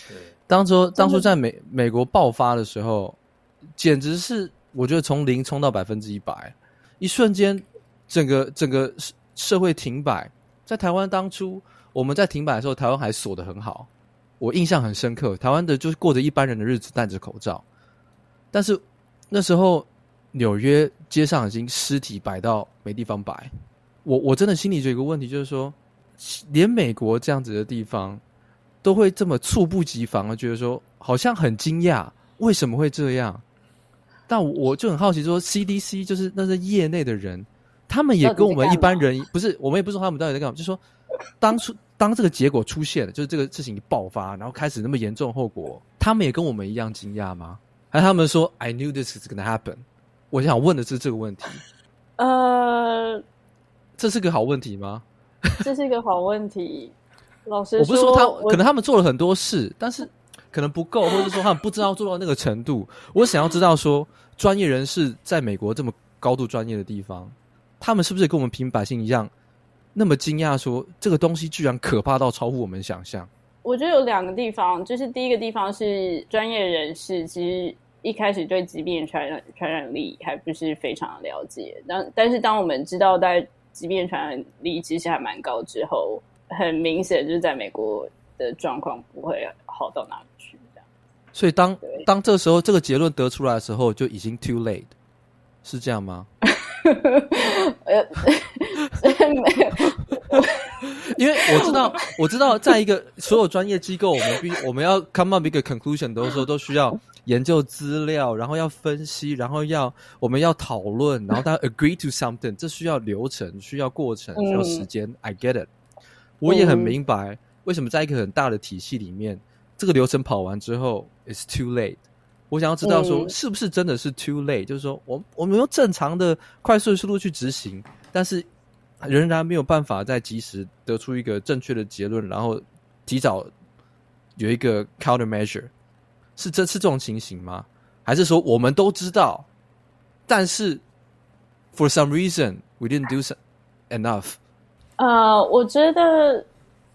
Speaker 2: 对，当初当初在美美国爆发的时候，简直是我觉得从零冲到百分之一百，一瞬间整个整个社会停摆。在台湾当初我们在停摆的时候，台湾还锁得很好。我印象很深刻，台湾的就是过着一般人的日子，戴着口罩。但是那时候纽约街上已经尸体摆到没地方摆。我我真的心里就有一个问题，就是说，连美国这样子的地方都会这么猝不及防的觉得说，好像很惊讶，为什么会这样？但我就很好奇，说 CDC 就是那些业内的人，他们也跟我们一般人不是，我们也不知道他们到底在干嘛，就说当初。当这个结果出现了，就是这个事情一爆发，然后开始那么严重后果，他们也跟我们一样惊讶吗？还是他们说 “I knew this is gonna happen”？我想问的是这个问题。呃，这是个好问题吗？
Speaker 3: 这是一个好问题。老师，
Speaker 2: 我不是说他可能他们做了很多事，但是 可能不够，或者说他们不知道做到那个程度。我想要知道说，专业人士在美国这么高度专业的地方，他们是不是跟我们平民百姓一样？那么惊讶，说这个东西居然可怕到超乎我们想象。
Speaker 3: 我觉得有两个地方，就是第一个地方是专业人士其实一开始对疾病传染传染力还不是非常的了解，但但是当我们知道在疾病传染力其实还蛮高之后，很明显就是在美国的状况不会好到哪里去这样。
Speaker 2: 所以当当这时候这个结论得出来的时候，就已经 too late，是这样吗？呃，因为我知道，我知道，在一个所有专业机构，我们必我们要 come up 一个 conclusion 的时候，都需要研究资料，然后要分析，然后要我们要讨论，然后大家 agree to something，这需要流程，需要过程，需要时间。嗯、I get it，我也很明白为什么在一个很大的体系里面，这个流程跑完之后，it's too late。我想要知道说，是不是真的是 too late？、嗯、就是说，我我们用正常的快速的速度去执行，但是仍然没有办法在及时得出一个正确的结论，然后提早有一个 countermeasure，是这是这种情形吗？还是说我们都知道，但是 for some reason we didn't do enough？
Speaker 3: 呃，我觉得。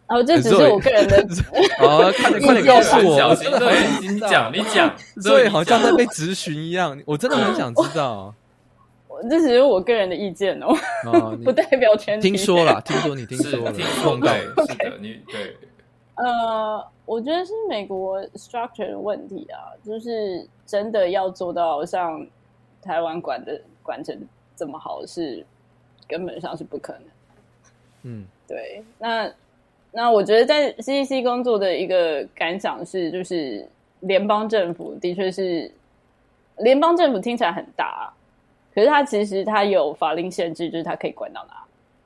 Speaker 3: 哦，这只是我个人的。
Speaker 2: 哦，快点快点告诉我，
Speaker 1: 小心对，你讲你讲，
Speaker 2: 所以好像在被质询一样，我真的很想知道。
Speaker 3: 我这只是我个人的意见哦，哦不代表全体。
Speaker 2: 听说了，听说你听说了，
Speaker 1: 听说对，是的，你对。
Speaker 3: 呃，我觉得是美国 structure 的问题啊，就是真的要做到像台湾管的管成这么好，是根本上是不可能。嗯，对。那那我觉得在 CDC 工作的一个感想是，就是联邦政府的确是联邦政府听起来很大，可是它其实它有法令限制，就是它可以管到哪。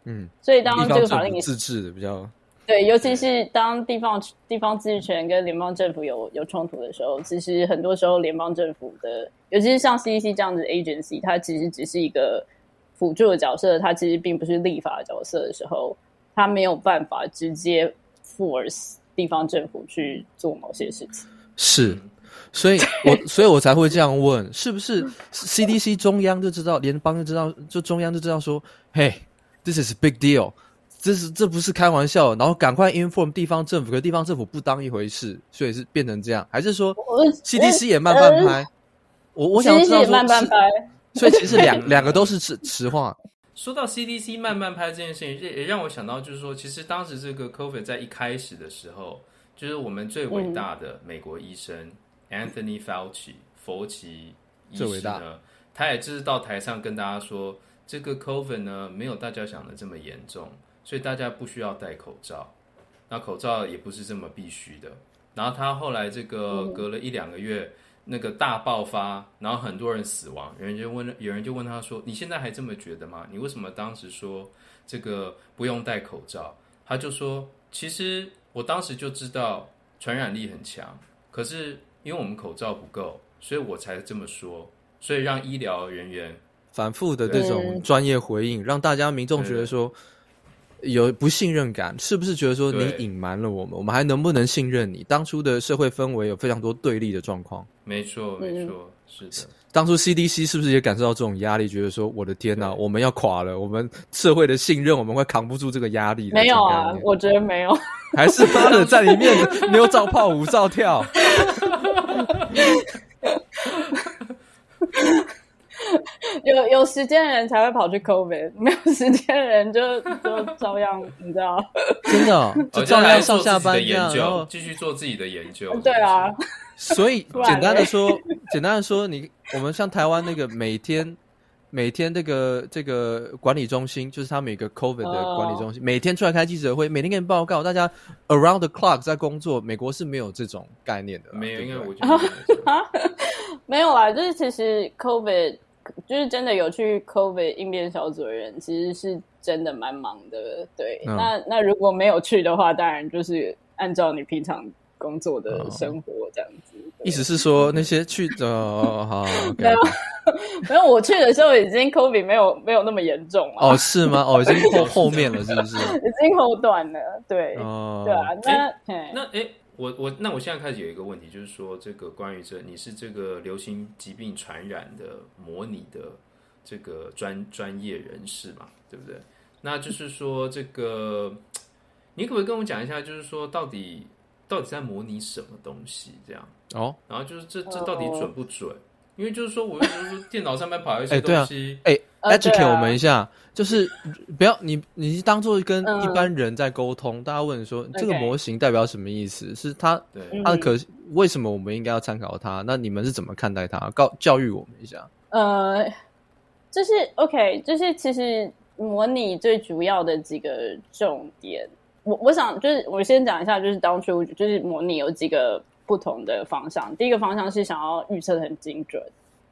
Speaker 3: 嗯，所以当这个法令
Speaker 2: 自治的比较。
Speaker 3: 对，尤其是当地方地方自治权跟联邦政府有有冲突的时候，其实很多时候联邦政府的，尤其是像 CDC 这样子的 agency，它其实只是一个辅助的角色，它其实并不是立法的角色的时候，它没有办法直接 force 地方政府去做某些事情。
Speaker 2: 是，所以 我所以我才会这样问，是不是 CDC 中央就知道，联邦就知道，就中央就知道说，嘿，this is a big deal。这是这不是开玩笑，然后赶快 inform 地方政府，可地方政府不当一回事，所以是变成这样，还是说 CDC 也慢半拍？我我想知道说，
Speaker 3: 慢半拍，
Speaker 2: 所以其实两两个都是实实话。
Speaker 1: 说到 CDC 慢慢拍这件事情，也也让我想到，就是说，其实当时这个 COVID 在一开始的时候，就是我们最伟大的美国医生、嗯、Anthony Fauci 佛奇医师呢，他也就是到台上跟大家说，这个 COVID 呢没有大家想的这么严重。所以大家不需要戴口罩，那口罩也不是这么必须的。然后他后来这个隔了一两个月，那个大爆发，然后很多人死亡，有人就问，有人就问他说：“你现在还这么觉得吗？你为什么当时说这个不用戴口罩？”他就说：“其实我当时就知道传染力很强，可是因为我们口罩不够，所以我才这么说。所以让医疗人员
Speaker 2: 反复的这种专业回应，让大家民众觉得说。”有不信任感，是不是觉得说你隐瞒了我们？我们还能不能信任你？当初的社会氛围有非常多对立的状况。
Speaker 1: 没错，没错，是的。
Speaker 2: 当初 CDC 是不是也感受到这种压力？觉得说我的天哪，我们要垮了，我们社会的信任我们会扛不住这个压力？
Speaker 3: 没有啊，我觉得没有，
Speaker 2: 还是妈的在里面 没有照泡舞照跳。
Speaker 3: 有有时间的人才会跑去 COVID，没有时间的人就就照样，你知道？
Speaker 2: 真的、哦，就照样上下班
Speaker 1: 研究，然后继续做自己的研究。
Speaker 3: 对啊，
Speaker 2: 所以简单的说，简单的说，你我们像台湾那个每天每天这个这个管理中心，就是他每个 COVID 的管理中心，oh. 每天出来开记者会，每天给你报告，大家 around the clock 在工作。美国是没有这种概念的，
Speaker 1: 没有，因为我觉
Speaker 3: 得没有啊，就是其实 COVID。就是真的有去 COVID 应变小组的人，其实是真的蛮忙的。对，嗯、那那如果没有去的话，当然就是按照你平常工作的生活这样子。哦、意
Speaker 2: 思是说，那些去的，好，
Speaker 3: 没有，没有，我去的时候已经 COVID 没有没有那么严重了。
Speaker 2: 哦，是吗？哦，已经后后面了，是不是？
Speaker 3: 已经后段了。对，
Speaker 2: 哦、
Speaker 3: 对啊，那
Speaker 1: 欸、那哎。欸我我那我现在开始有一个问题，就是说这个关于这你是这个流行疾病传染的模拟的这个专专业人士嘛，对不对？那就是说这个你可不可以跟我讲一下，就是说到底到底在模拟什么东西这样？哦，然后就是这这到底准不准？因为就是说，我就是说电脑上面跑一些东西，
Speaker 2: 哎、欸啊、educate 我们一下，就是不要你你当做跟一般人在沟通，嗯、大家问说这个模型代表什么意思是它对它的可为什么我们应该要参考它？那你们是怎么看待它？告教育我们一下。
Speaker 3: 呃，就是 OK，就是其实模拟最主要的几个重点，我我想就是我先讲一下，就是当初就是模拟有几个。不同的方向，第一个方向是想要预测的很精准，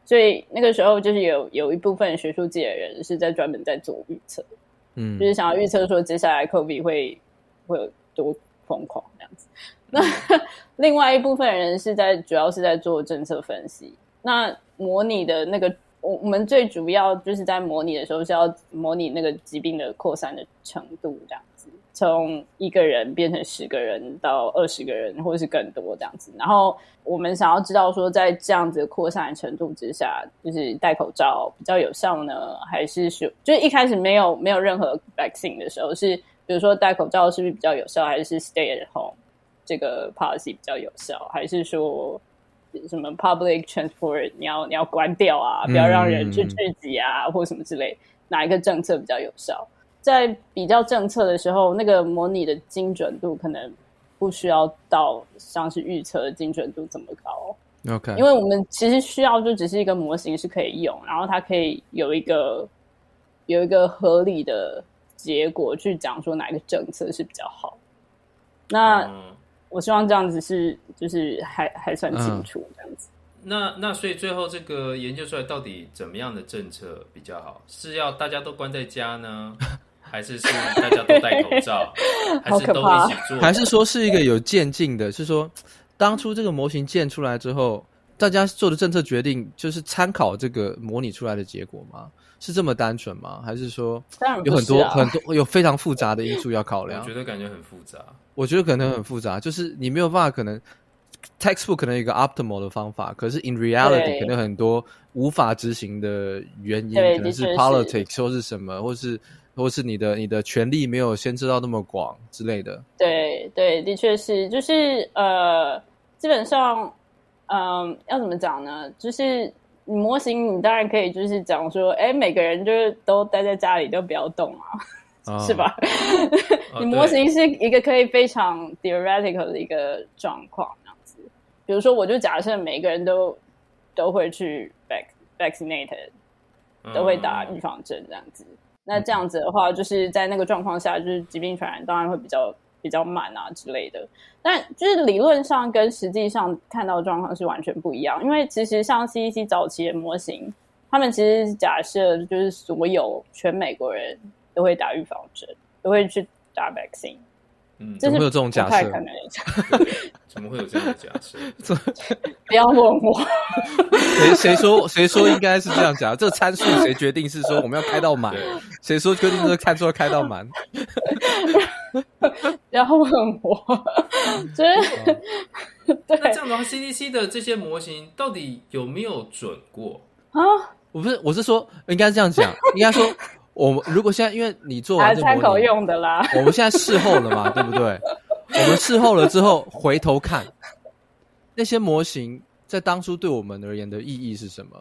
Speaker 3: 所以那个时候就是有有一部分学术界的人是在专门在做预测，嗯，就是想要预测说接下来 COVID 会会有多疯狂这样子。那 另外一部分人是在主要是在做政策分析。那模拟的那个，我我们最主要就是在模拟的时候是要模拟那个疾病的扩散的程度这样。从一个人变成十个人到二十个人，或者是更多这样子。然后我们想要知道说，在这样子扩散的程度之下，就是戴口罩比较有效呢，还是说，就是一开始没有没有任何 vaccine 的时候，是比如说戴口罩是不是比较有效，还是 stay at home 这个 policy 比较有效，还是说什么 public transport，你要你要关掉啊，不要让人去聚集啊，嗯、或什么之类，哪一个政策比较有效？在比较政策的时候，那个模拟的精准度可能不需要到像是预测的精准度这么高。
Speaker 2: OK，
Speaker 3: 因为我们其实需要就只是一个模型是可以用，然后它可以有一个有一个合理的结果去讲说哪一个政策是比较好。那、嗯、我希望这样子是就是还还算清楚这样子。
Speaker 1: 嗯、那那所以最后这个研究出来到底怎么样的政策比较好？是要大家都关在家呢，还是是大家都戴口罩，还是都一起做，
Speaker 2: 还是说是一个有渐进的？是说。当初这个模型建出来之后，大家做的政策决定就是参考这个模拟出来的结果吗？是这么单纯吗？还是说有很多、啊、很多有非常复杂的因素要考量？
Speaker 1: 我觉得感觉很复杂。
Speaker 2: 我觉得可能很复杂，就是你没有办法，可能 textbook 可能有一个 optimal 的方法，可是 in reality 可能很多无法执行的原因，可能是 politics 或是什么，或是或是你的你的权利没有先知到那么广之类的。
Speaker 3: 对对，的确是，就是呃。基本上，嗯、呃，要怎么讲呢？就是模型，你当然可以就是讲说，哎，每个人就是都待在家里，都不要动啊，哦、是吧？哦、你模型是一个可以非常 theoretical 的一个状况，这样子。比如说，我就假设每个人都都会去 vac vaccinated，都会打预防针，这样子。嗯、那这样子的话，就是在那个状况下，就是疾病传染当然会比较。比较慢啊之类的，但就是理论上跟实际上看到的状况是完全不一样。因为其实像 CDC 早期的模型，他们其实假设就是所有全美国人都会打预防针，都会去打 vaccine。
Speaker 2: 嗯，怎么会有这种假设？
Speaker 1: 怎么会有这样的假设？
Speaker 3: 不要问我。
Speaker 2: 谁谁说谁说应该是这样讲？这个参数谁决定是说我们要开到满？谁说决定是看出来开到满？
Speaker 3: 不要问我。就是、
Speaker 1: 哦、对那这样的话，CDC 的这些模型到底有没有准过啊？
Speaker 2: 我不是，我是说应该这样讲，应该说。我们如果现在，因为你做完这
Speaker 3: 参考用的啦，
Speaker 2: 我们现在事后了嘛，对不对？我们事后了之后回头看那些模型，在当初对我们而言的意义是什么？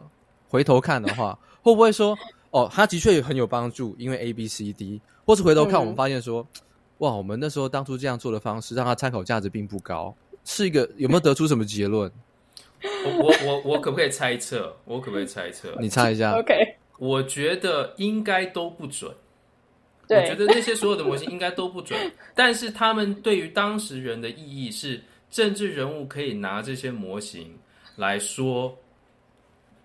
Speaker 2: 回头看的话，会不会说哦，它的确很有帮助，因为 A、B、C、D，或是回头看，我们发现说，嗯、哇，我们那时候当初这样做的方式，让它参考价值并不高，是一个有没有得出什么结论？
Speaker 1: 我我我我可不可以猜测？我可不可以猜测？
Speaker 2: 你猜一下，
Speaker 3: OK。
Speaker 1: 我觉得应该都不准，
Speaker 3: 对
Speaker 1: 我觉得那些所有的模型应该都不准，但是他们对于当时人的意义是，政治人物可以拿这些模型来说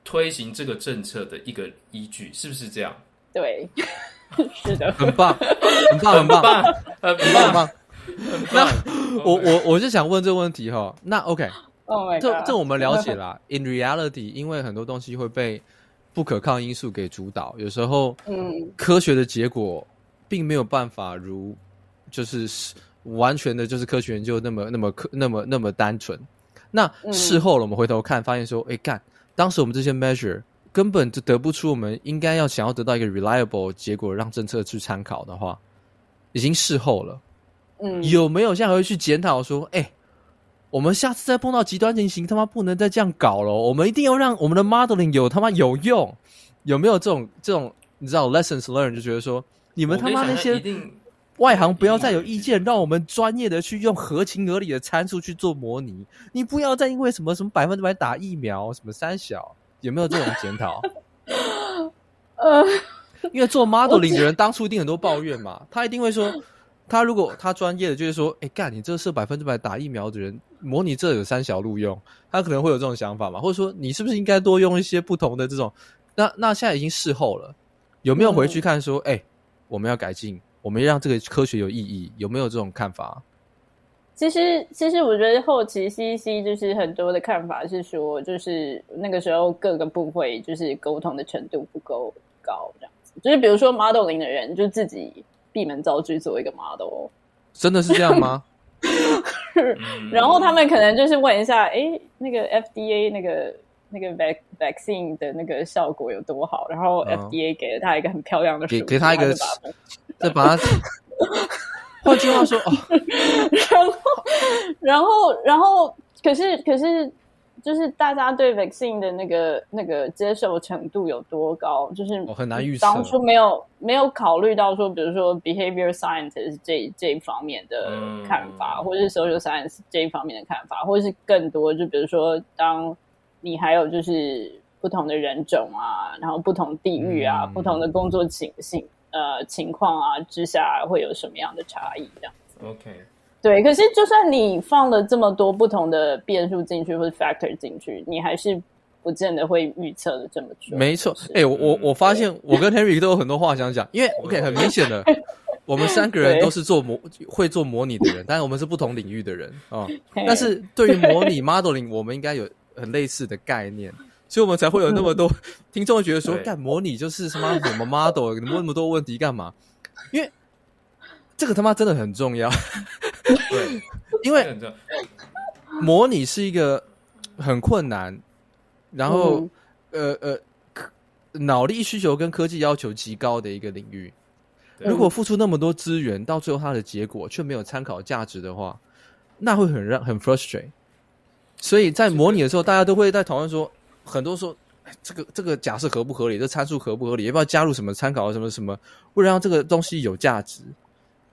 Speaker 1: 推行这个政策的一个依据，是不是这样？
Speaker 3: 对，是的，
Speaker 2: 很棒，很棒，很棒，
Speaker 1: 很棒，很棒。
Speaker 2: 那我我我就想问这个问题哈，那 OK，oh 这这我们了解啦。In reality，因为很多东西会被。不可抗因素给主导，有时候，嗯，科学的结果并没有办法如，就是完全的，就是科学研究那么那么科那么那么单纯。那事后了，我们回头看，发现说，哎、嗯，干，当时我们这些 measure 根本就得不出我们应该要想要得到一个 reliable 结果，让政策去参考的话，已经事后了。嗯，有没有现在回去检讨说，哎？我们下次再碰到极端情形，他妈不能再这样搞了。我们一定要让我们的 modeling 有他妈有用，有没有这种这种你知道 lessons learned 就觉得说，你们他妈那些外行不要再有意见，让我们专业的去用合情合理的参数去做模拟。你不要再因为什么什么百分之百打疫苗什么三小，有没有这种检讨？呃，因为做 modeling 的人当初一定很多抱怨嘛，他一定会说。他如果他专业的就是说，哎干，你这是百分之百打疫苗的人，模拟这有三小路用，他可能会有这种想法嘛？或者说，你是不是应该多用一些不同的这种？那那现在已经事后了，有没有回去看说，哎、嗯，我们要改进，我们要让这个科学有意义，有没有这种看法？
Speaker 3: 其实，其实我觉得后期 CDC 就是很多的看法是说，就是那个时候各个部会就是沟通的程度不够高，这样子。就是比如说 modeling 的人就自己。闭门造车做一个 model，
Speaker 2: 真的是这样吗？
Speaker 3: 然后他们可能就是问一下，哎、欸，那个 FDA 那个那个 vac vaccine 的那个效果有多好？然后 FDA 给了他一个很漂亮的，
Speaker 2: 给给他一个，再把他。换句话说，哦，
Speaker 3: 然后然后然后，可是可是就是大家对 vaccine 的那个那个接受程度有多高，就是我
Speaker 2: 很难预测。
Speaker 3: 当初没有没有考虑到说，比如说 behavior science 这这一方面的看法，嗯、或者是 social science 这一方面的看法，或者是更多，就比如说，当你还有就是不同的人种啊，然后不同地域啊，嗯、不同的工作情形呃情况啊之下，会有什么样的差异？这样子。
Speaker 1: OK。
Speaker 3: 对，可是就算你放了这么多不同的变数进去，或者 factor 进去，你还是不见得会预测的这么准。
Speaker 2: 没错，哎、欸，我我我发现我跟 Henry 都有很多话想讲，因为 OK 很明显的，我们三个人都是做模会做模拟的人，但是我们是不同领域的人啊。哦、但是对于模拟 modeling，我们应该有很类似的概念，所以我们才会有那么多 听众会觉得说，干模拟就是什么什么 model，你问那么多问题干嘛？因为这个他妈真的很重要。对，因为模拟是一个很困难，然后、嗯、呃呃，脑力需求跟科技要求极高的一个领域。如果付出那么多资源，到最后它的结果却没有参考价值的话，那会很让很 frustrate。所以在模拟的时候，大家都会在讨论说，很多说这个这个假设合不合理，这参数合不合理，要不要加入什么参考什么什么，为了让这个东西有价值。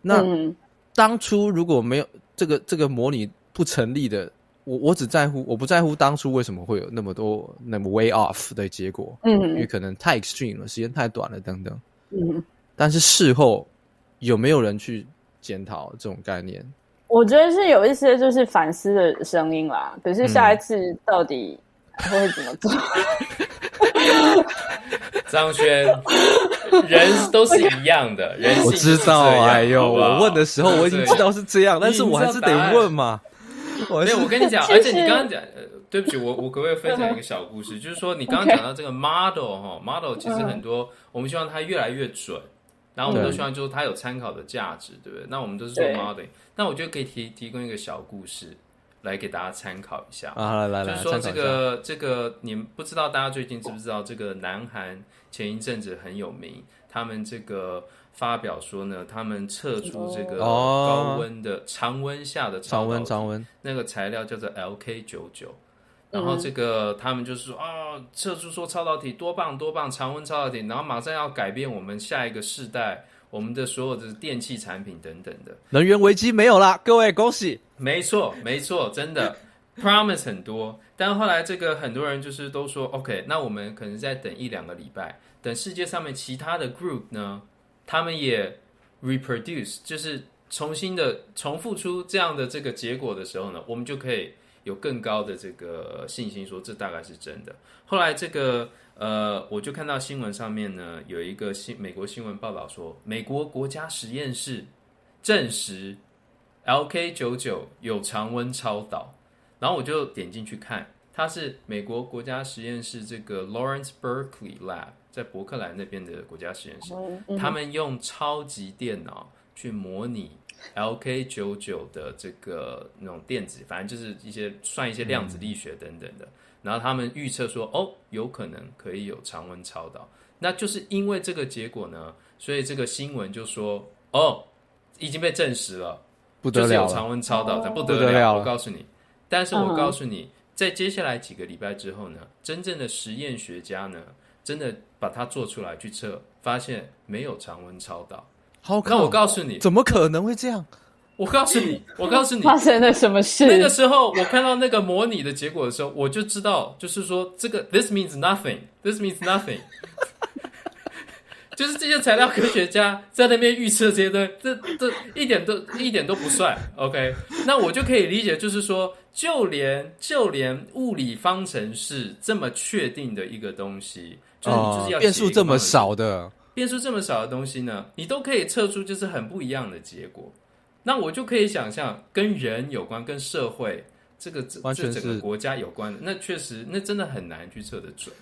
Speaker 2: 那。嗯当初如果没有这个这个模拟不成立的，我我只在乎我不在乎当初为什么会有那么多那么 way off 的结果，嗯，因为可能太 extreme 了，时间太短了等等，嗯，但是事后有没有人去检讨这种概念？
Speaker 3: 我觉得是有一些就是反思的声音啦，可是下一次到底会怎么做？
Speaker 1: 张轩。人都是一样的，人
Speaker 2: 我知道，哎呦，我问的时候我已经知道是这样，但是我还是得问嘛。
Speaker 1: 没有，我跟你讲，而且你刚刚讲，对不起，我我可不可以分享一个小故事？就是说，你刚刚讲到这个 model 哈，model 其实很多，我们希望它越来越准，然后我们都希望就是它有参考的价值，对不对？那我们都是做 modeling，那我觉得可以提提供一个小故事来给大家参考一下
Speaker 2: 啊，来来来，
Speaker 1: 就是说这个这个，你们不知道大家最近知不知道这个南韩？前一阵子很有名，他们这个发表说呢，他们测出这个高温的常温下的
Speaker 2: 常温常温。
Speaker 1: 那个材料叫做 LK 九九，然后这个他们就是说啊，测出说超导体多棒多棒，常温超导体，然后马上要改变我们下一个世代，我们的所有的电器产品等等的，
Speaker 2: 能源危机没有啦，各位恭喜，
Speaker 1: 没错没错，真的。Promise 很多，但后来这个很多人就是都说 OK，那我们可能再等一两个礼拜，等世界上面其他的 group 呢，他们也 reproduce，就是重新的重复出这样的这个结果的时候呢，我们就可以有更高的这个信心说这大概是真的。后来这个呃，我就看到新闻上面呢有一个新美国新闻报道说，美国国家实验室证实 LK 九九有常温超导。然后我就点进去看，它是美国国家实验室这个 Lawrence Berkeley Lab 在伯克兰那边的国家实验室，他们用超级电脑去模拟 LK 九九的这个那种电子，反正就是一些算一些量子力学等等的。然后他们预测说，哦，有可能可以有常温超导。那就是因为这个结果呢，所以这个新闻就说，哦，已经被证实了，
Speaker 2: 不得了，
Speaker 1: 就是有常温超导，不得了，
Speaker 2: 不得了，
Speaker 1: 我告诉你。但是我告诉你，uh. 在接下来几个礼拜之后呢，真正的实验学家呢，真的把它做出来去测，发现没有常温超导。
Speaker 2: 好，
Speaker 1: 那我告诉你，
Speaker 2: 怎么可能会这样？
Speaker 1: 我告诉你，我告诉你，
Speaker 3: 发生了什么事？
Speaker 1: 那个时候我看到那个模拟的结果的时候，我就知道，就是说这个 this means nothing，this means nothing。就是这些材料科学家在那边预测这些东西，这这一点都一点都不算。OK，那我就可以理解，就是说，就连就连物理方程式这么确定的一个东西，就是你就是要
Speaker 2: 变数这么少的
Speaker 1: 变数这么少的东西呢，你都可以测出就是很不一样的结果。那我就可以想象，跟人有关，跟社会这个这这整个国家有关的，那确实那真的很难去测得准。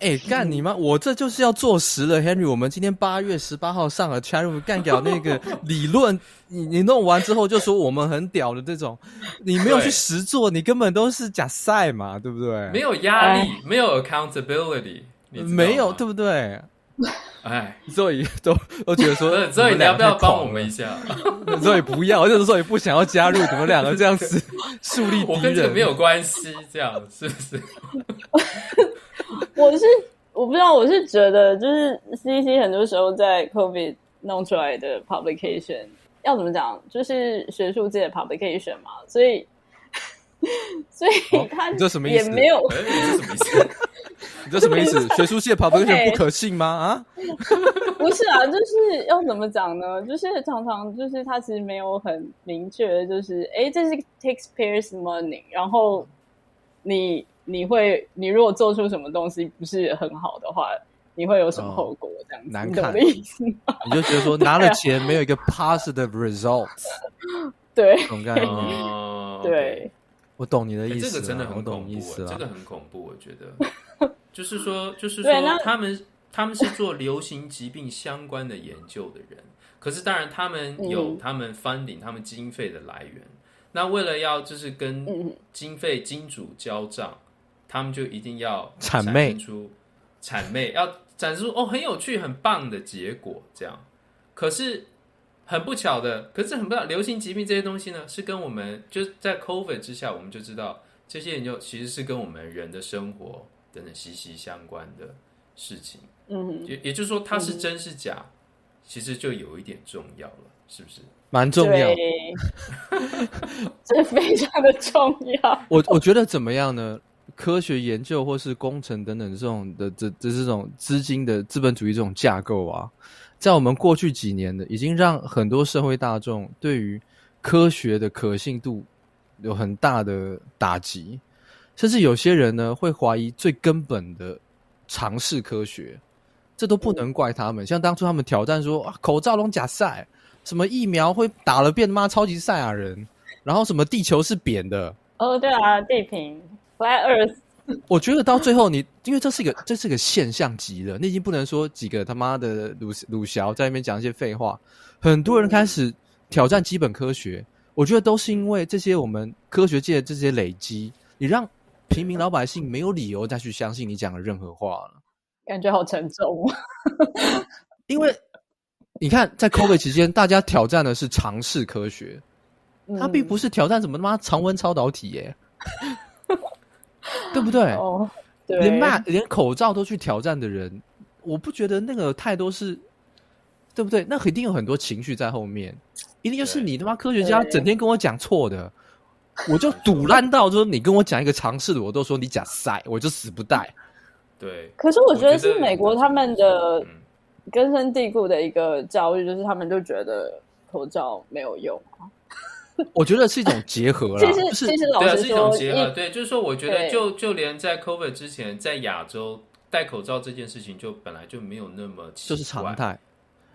Speaker 2: 哎，干你妈！我这就是要坐实了，Henry。我们今天八月十八号上了 chatroom 干掉那个 理论，你你弄完之后就说我们很屌的这种，你没有去实做，你根本都是假赛嘛，对不对？
Speaker 1: 没有压力，没有 accountability，
Speaker 2: 没有对不对？
Speaker 1: 哎，
Speaker 2: 所以都都觉得说，
Speaker 1: 所以你要不要帮我们一下？
Speaker 2: 所以不要，就是说你不想要加入，你们两个这样子树立敌人，
Speaker 1: 我跟这个没有关系，这样是不是？
Speaker 3: 我是我不知道，我是觉得就是 CDC 很多时候在 COVID 弄出来的 publication 要怎么讲，就是学术界的 publication 嘛，所以。所以他
Speaker 2: 这什么意思？
Speaker 3: 也没有，
Speaker 1: 这什么意思？
Speaker 2: 你这什么意思？学术界 publication 不可信吗？啊？
Speaker 3: 不是啊，就是要怎么讲呢？就是常常就是他其实没有很明确的，就是哎，这是 taxpayers money，然后你你会你如果做出什么东西不是很好的话，你会有什么后果？这样子
Speaker 2: 难看
Speaker 3: 的意思？
Speaker 2: 你就觉得说拿了钱没有一个 positive results？
Speaker 3: 对，
Speaker 2: 懂概念？
Speaker 3: 对。
Speaker 2: 我懂你的意思，
Speaker 1: 这个真的很恐怖，这个很恐怖。我觉得，就是说，就是说，他们他们是做流行疾病相关的研究的人，可是当然他们有他们 funding，他们经费的来源。那为了要就是跟经费金主交账，他们就一定要
Speaker 2: 谄媚
Speaker 1: 出谄媚，要展示出哦很有趣、很棒的结果，这样。可是。很不巧的，可是很不巧，流行疾病这些东西呢，是跟我们就在 COVID 之下，我们就知道这些研究其实是跟我们人的生活等等息息相关的事情。嗯，也也就是说，它是真是假，嗯、其实就有一点重要了，是不是？
Speaker 2: 蛮重要，
Speaker 3: 这非常的重要。
Speaker 2: 我我觉得怎么样呢？科学研究或是工程等等这种的这这这种资金的资本主义这种架构啊。在我们过去几年的，已经让很多社会大众对于科学的可信度有很大的打击，甚至有些人呢会怀疑最根本的尝试科学，这都不能怪他们。像当初他们挑战说啊，口罩龙假赛，什么疫苗会打了变妈超级赛亚人，然后什么地球是扁的，
Speaker 3: 哦对啊，地平 Flat Earth。
Speaker 2: 我觉得到最后你，你因为这是一个这是一个现象级的，你已经不能说几个他妈的鲁鲁小在那边讲一些废话。很多人开始挑战基本科学，我觉得都是因为这些我们科学界的这些累积，你让平民老百姓没有理由再去相信你讲的任何话了。
Speaker 3: 感觉好沉重。
Speaker 2: 因为你看，在 COVID 期间，大家挑战的是常识科学，它并不是挑战什么他妈常温超导体耶。对不对？
Speaker 3: 哦，对，
Speaker 2: 连骂连口罩都去挑战的人，我不觉得那个太多是，对不对？那肯定有很多情绪在后面，一定就是你他妈科学家整天跟我讲错的，我就堵烂到说你跟我讲一个尝试的，我都说你假塞，我就死不带。
Speaker 1: 对，
Speaker 3: 可是我觉得是美国他们的根深蒂固的一个教育，就是他们就觉得口罩没有用啊。
Speaker 2: 我觉得是一种结合啦，
Speaker 3: 其实其实老实说，
Speaker 1: 对啊，是一种结合。对，就是说，我觉得就就连在 COVID 之前，在亚洲戴口罩这件事情，就本来就没有那么奇怪，
Speaker 2: 就是常态。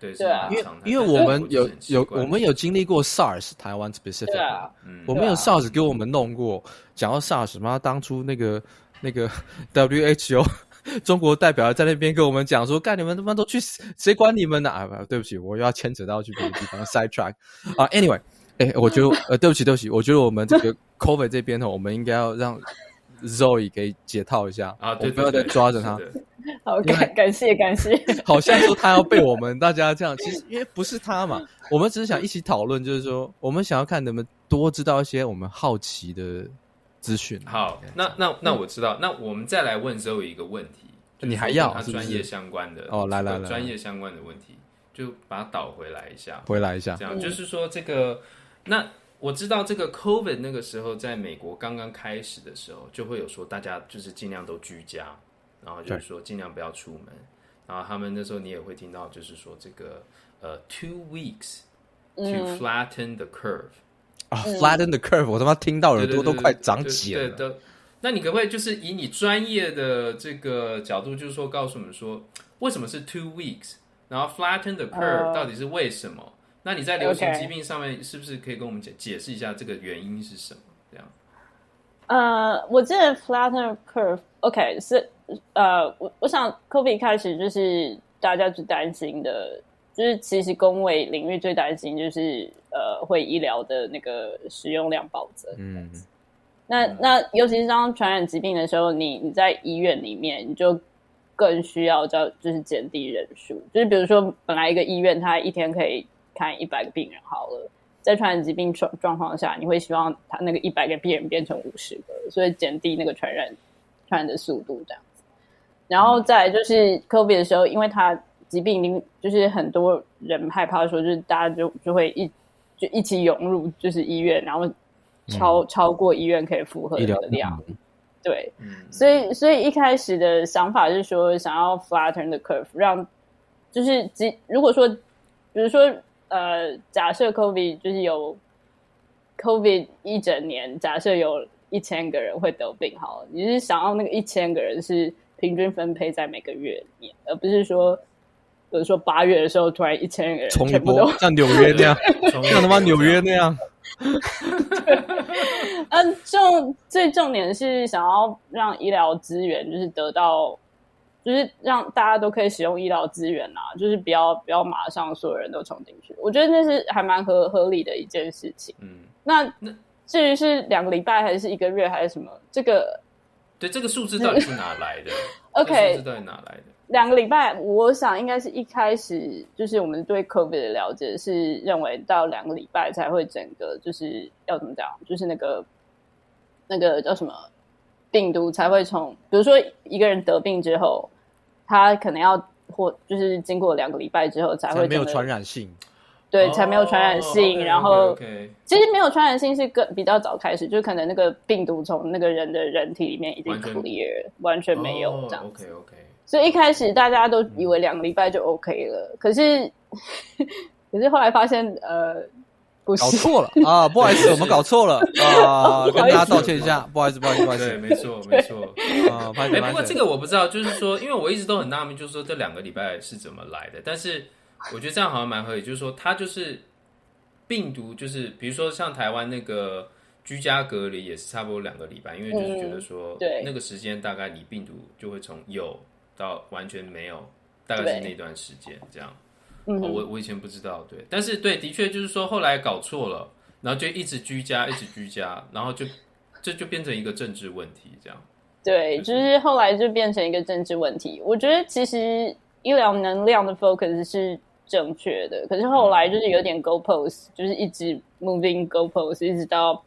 Speaker 1: 对，是常态。
Speaker 2: 因为因为我们有有我们有经历过 SARS 台湾 specific，
Speaker 3: 啊，
Speaker 2: 我们有 SARS 给我们弄过。讲到 SARS 嘛，当初那个那个 WHO 中国代表在那边跟我们讲说，干你们他妈都去死，谁管你们呢？啊，对不起，我又要牵扯到去别的地方 side track 啊。Anyway。哎、欸，我觉得呃，对不起，对不起，我觉得我们这个 COVID 这边呢，我们应该要让 Zoe 给解套一下啊，对，不要再抓着他。
Speaker 3: 好，感感谢感谢。
Speaker 2: 好像说他要被我们大家这样，其实因为不是他嘛，我们只是想一起讨论，就是说我们想要看能不能多知道一些我们好奇的资讯。
Speaker 1: 好，那那那我知道，那我们再来问 Zoe 一个问题，
Speaker 2: 你还要
Speaker 1: 他专业相关的
Speaker 2: 哦，来来来，
Speaker 1: 专业相关的问题，就把它倒回来一下，
Speaker 2: 回来一下，
Speaker 1: 这样就是说这个。那我知道这个 COVID 那个时候在美国刚刚开始的时候，就会有说大家就是尽量都居家，然后就是说尽量不要出门。然后他们那时候你也会听到，就是说这个呃 two weeks to flatten the curve
Speaker 2: 啊，flatten the curve，我他妈听到耳朵都快长茧了。
Speaker 1: 对，那你可不可以就是以你专业的这个角度，就是说告诉我们说为什么是 two weeks，然后 flatten the curve 到底是为什么？那你在流行疾病上面是不是可以跟我们解解释一下这个原因是什么？这样？
Speaker 3: 呃，我记得 flatten curve，OK，是呃，我我想 COVID 开始就是大家最担心的，就是其实公卫领域最担心就是呃，会医疗的那个使用量暴增。嗯，那那尤其是当传染疾病的时候，你你在医院里面你就。更需要叫就是减低人数，就是比如说本来一个医院它一天可以看一百个病人好了，在传染疾病状状况下，你会希望他那个一百个病人变成五十个，所以减低那个传染传染的速度这样子。然后再来就是 COVID 的时候，因为它疾病已经就是很多人害怕说，就是大家就就会一就一起涌入就是医院，然后超、嗯、超过医院可以负荷的量。对，嗯、所以所以一开始的想法是说，想要 flatten the curve，让就是即如果说，比如说呃，假设 COVID 就是有 COVID 一整年，假设有一千个人会得病，好了，你是想要那个一千个人是平均分配在每个月里面，而不是说，比如说八月的时候突然一千个人全部都
Speaker 2: 像纽约那样，像他妈纽约那样。
Speaker 3: 对，嗯，重最重点是想要让医疗资源就是得到，就是让大家都可以使用医疗资源啊，就是不要不要马上所有人都冲进去。我觉得那是还蛮合合理的一件事情。嗯，那至于是两个礼拜还是一个月还是什么，这个
Speaker 1: 对这个数字到底是哪来的？
Speaker 3: OK，
Speaker 1: 数字到底哪来的？
Speaker 3: 两个礼拜，我想应该是一开始就是我们对 COVID 的了解是认为到两个礼拜才会整个就是要怎么讲，就是那个那个叫什么病毒才会从，比如说一个人得病之后，他可能要或就是经过两个礼拜之后才会
Speaker 2: 没有传染性，
Speaker 3: 对，才没有传染性。
Speaker 1: Oh, okay,
Speaker 3: 然后
Speaker 1: okay, okay.
Speaker 3: 其实没有传染性是更比较早开始，就可能那个病毒从那个人的人体里面已经 clear，完全，没有这样子。
Speaker 1: Oh, OK OK。
Speaker 3: 所以一开始大家都以为两个礼拜就 OK 了，可是 可是后来发现，呃，不是，
Speaker 2: 搞错了 啊！不好意思，我们搞错了啊！跟大家道歉一下，不好意思，不好意思，不好意思。
Speaker 1: 对，没错，没错啊。哎，不过这个我不知道，就是说，因为我一直都很纳闷，就是说这两个礼拜是怎么来的？但是我觉得这样好像蛮合理，就是说它就是病毒，就是比如说像台湾那个居家隔离也是差不多两个礼拜，因为就是觉得说，对那个时间大概你病毒就会从有。到完全没有，大概是那段时间这样。我我以前不知道，对，但是对，的确就是说后来搞错了，然后就一直居家，一直居家，然后就这就变成一个政治问题，这样。
Speaker 3: 对，就是、就是后来就变成一个政治问题。我觉得其实医疗能量的 focus 是正确的，可是后来就是有点 goalpost，就是一直 moving goalpost，一直到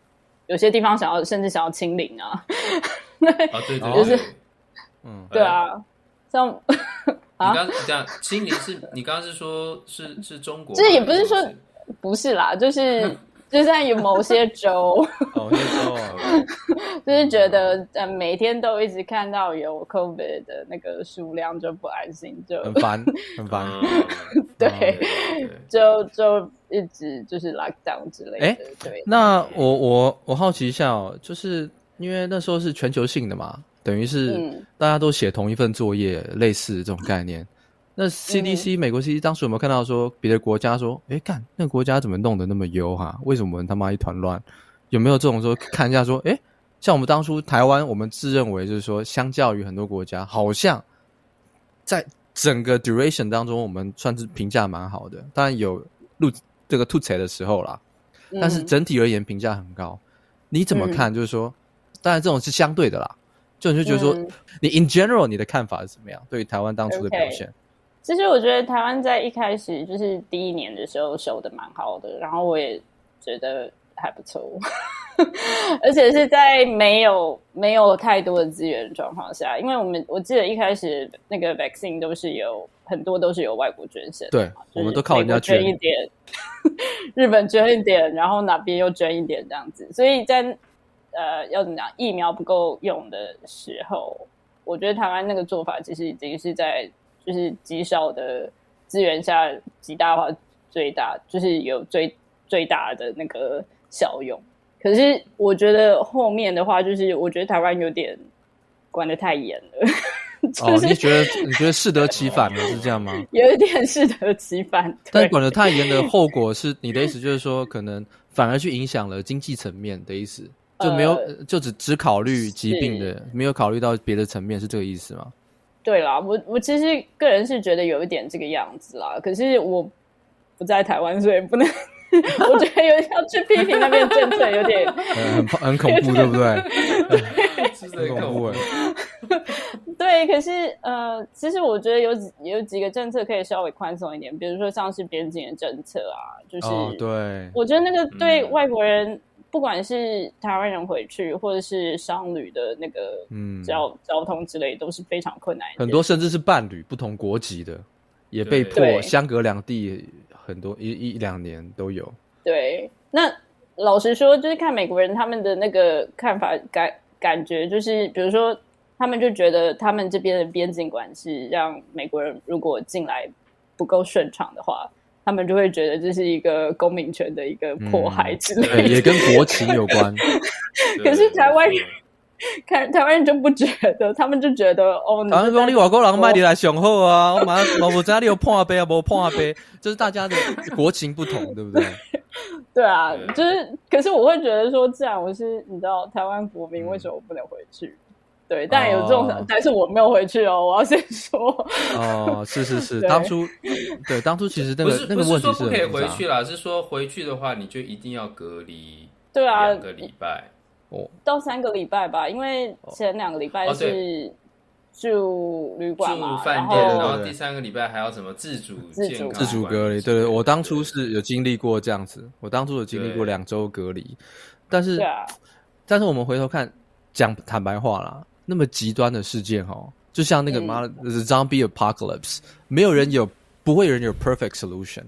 Speaker 3: 有些地方想要甚至想要清零啊。
Speaker 1: 啊，对对，就是，
Speaker 3: 嗯，对啊。像
Speaker 1: 你刚这样，清零是你刚刚是说，是是中国？
Speaker 3: 这也不是说不是啦，就是 就在有某些州，
Speaker 2: 某些州，
Speaker 3: 就是觉得呃每天都一直看到有 COVID 的那个数量就不安心，就
Speaker 2: 很烦，很烦。
Speaker 3: 对，就就一直就是 lockdown 之类的。哎，对。
Speaker 2: 那我我我好奇一下哦，就是因为那时候是全球性的嘛。等于是大家都写同一份作业，嗯、类似这种概念。那 CDC、嗯、美国 CDC 当时有没有看到说别的国家说，哎，干那个国家怎么弄得那么优哈？为什么我们他妈一团乱？有没有这种说看一下说，哎，像我们当初台湾，我们自认为就是说，相较于很多国家，好像在整个 duration 当中，我们算是评价蛮好的。当然有录这个吐槽的时候啦，但是整体而言评价很高。你怎么看？就是说，当然这种是相对的啦。就你就觉得说，你 in general 你的看法是怎么样？对于台湾当初的表现，
Speaker 3: 其实我觉得台湾在一开始就是第一年的时候收的蛮好的，然后我也觉得还不错，而且是在没有没有太多的资源状况下，因为我们我记得一开始那个 vaccine 都是有很多都是由外国捐献，
Speaker 2: 对，我们都靠人家
Speaker 3: 捐一点，日本捐一点，然后哪边又捐一点这样子，所以在。呃，要怎么讲？疫苗不够用的时候，我觉得台湾那个做法其实已经是在就是极少的资源下极大化最大，就是有最最大的那个效用。可是我觉得后面的话，就是我觉得台湾有点管得太严了。
Speaker 2: 哦，你觉得你觉得适得其反了，是这样吗？
Speaker 3: 有一点适得其反。
Speaker 2: 但管得太严的 后果是，你的意思就是说，可能反而去影响了经济层面的意思。就没有，呃、就只只考虑疾病的，是没有考虑到别的层面，是这个意思吗？
Speaker 3: 对啦，我我其实个人是觉得有一点这个样子啦。可是我不在台湾，所以不能。我觉得有点要去批评那边政策，有点、
Speaker 2: 嗯、很很恐怖，对不对？
Speaker 1: 是很恐怖。
Speaker 3: 对，可是呃，其实我觉得有几有几个政策可以稍微宽松一点，比如说像是边境的政策啊，就是、
Speaker 2: 哦、对，
Speaker 3: 我觉得那个对外国人，嗯、不管是台湾人回去，或者是商旅的那个嗯交交通之类，都是非常困难。
Speaker 2: 很多甚至是伴侣不同国籍的，也被迫相隔两地很多一一两年都有。
Speaker 3: 对，那老实说，就是看美国人他们的那个看法感感觉，就是比如说。他们就觉得，他们这边的边境管制让美国人如果进来不够顺畅的话，他们就会觉得这是一个公民权的一个迫害之类的，
Speaker 2: 嗯、也跟国情有关。
Speaker 3: 可是台湾人 看台湾人就不觉得，他们就觉得哦，
Speaker 2: 台湾说你外国人卖你来雄厚啊，我马上我我家里有破杯啊，不破杯，就是大家的国情不同，对不对？
Speaker 3: 对啊，就是，可是我会觉得说，既然我是你知道台湾国民，为什么我不能回去？对，但有这种，哦、但是我没有回去哦。我要先说。
Speaker 2: 哦，是是是，当初对当初其实那个那个问题是，
Speaker 1: 可以回去啦，是说回去的话，你就一定要隔离。
Speaker 3: 对啊，
Speaker 1: 两个礼拜
Speaker 2: 哦，
Speaker 3: 到三个礼拜吧，因为前两个礼拜是住旅馆嘛，
Speaker 1: 住饭店，然后第三个礼拜还要什么自主
Speaker 3: 自主
Speaker 2: 自主隔离。对对，我当初是有经历过这样子，我当初有经历过两周隔离，但是但是我们回头看，讲坦白话啦。那么极端的事件哈，就像那个妈的、嗯、The Zombie Apocalypse，没有人有，不会有人有 perfect solution，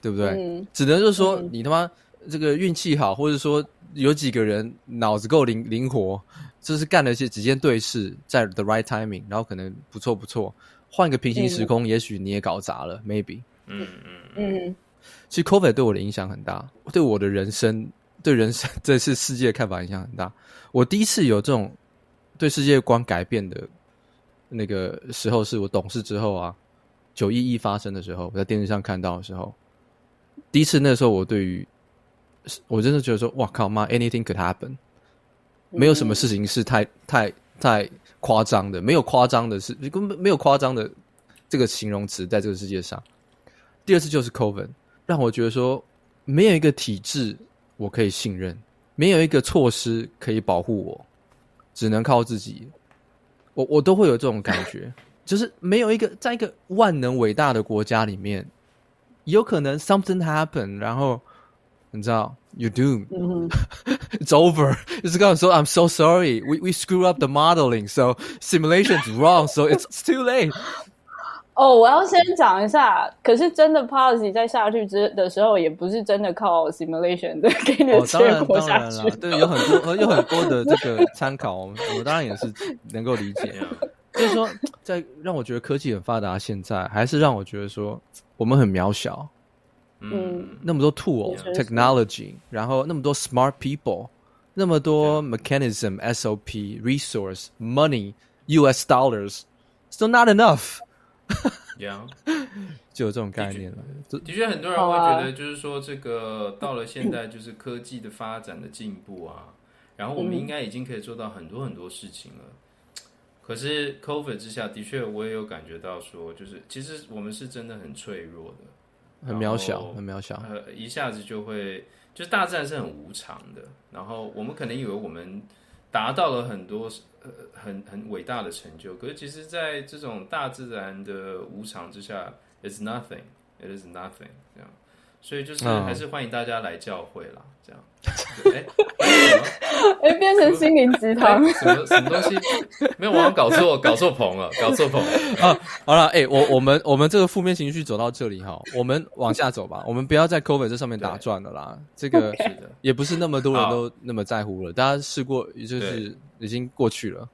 Speaker 2: 对不对？嗯、只能就是说、嗯、你他妈这个运气好，或者说有几个人脑子够灵灵活，就是干了一些几件对事，在 the right timing，然后可能不错不错，换一个平行时空，嗯、也许你也搞砸了，maybe。嗯嗯嗯。其实 COVID 对我的影响很大，对我的人生，对人生这次世界的看法影响很大。我第一次有这种。对世界观改变的那个时候，是我懂事之后啊，九一一发生的时候，我在电视上看到的时候，第一次那时候，我对于我真的觉得说，哇靠妈，anything could happen，没有什么事情是太太太夸张的，没有夸张的事，根本没有夸张的这个形容词在这个世界上。第二次就是 COVID，让我觉得说，没有一个体制我可以信任，没有一个措施可以保护我。只能靠自己，我我都会有这种感觉，就是没有一个在一个万能伟大的国家里面，有可能 something happen，然后你知道，you do，it's over，就是跟我说，I'm so sorry，we we screw up the modeling，so simulation's wrong，so it's too late。
Speaker 3: 哦，我要先讲一下。可是真的 policy 在下去之的时候，也不是真的靠 simulation 的给你的结果下去。
Speaker 2: 哦、对，有很多有很多的这个参考，我我当然也是能够理解。就是说，在让我觉得科技很发达，现在还是让我觉得说我们很渺小。嗯，那么多 tool technology，然后那么多 smart people，那么多 mechanism SOP resource money US dollars，still not enough。
Speaker 1: 呀，
Speaker 2: 就有这种概念了。
Speaker 1: 的确，很多人会觉得，就是说，这个到了现在，就是科技的发展的进步啊，然后我们应该已经可以做到很多很多事情了。可是，COVID 之下，的确我也有感觉到，说，就是其实我们是真的很脆弱的，
Speaker 2: 很渺小，很渺小。
Speaker 1: 呃，一下子就会，就是大自然是很无常的。然后我们可能以为我们达到了很多。呃，很很伟大的成就，可是其实，在这种大自然的无常之下，it's nothing，it is nothing，这样，所以就是还是欢迎大家来教会啦，这样。哎，
Speaker 3: 哎，变成心灵鸡汤，
Speaker 1: 什么什么东西？没有，我搞错，搞错棚了，搞错棚
Speaker 2: 啊！好了，哎，我我们我们这个负面情绪走到这里哈，我们往下走吧，我们不要在 COVID 这上面打转了啦，这个也不是那么多人都那么在乎了，大家试过就是。已经过去了，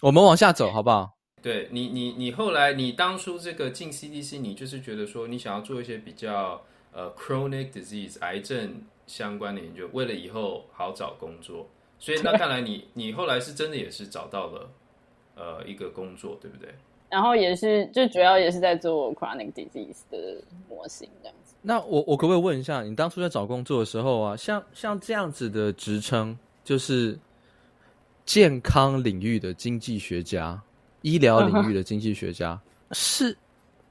Speaker 2: 我们往下走好不好？
Speaker 1: 对你，你，你后来，你当初这个进 CDC，你就是觉得说，你想要做一些比较呃 chronic disease 癌症相关的研究，为了以后好找工作。所以那 看来你，你后来是真的也是找到了呃一个工作，对不对？
Speaker 3: 然后也是，就主要也是在做 chronic disease 的模型这样子。
Speaker 2: 那我我可不可以问一下，你当初在找工作的时候啊，像像这样子的职称，就是。健康领域的经济学家，医疗领域的经济学家，uh. 是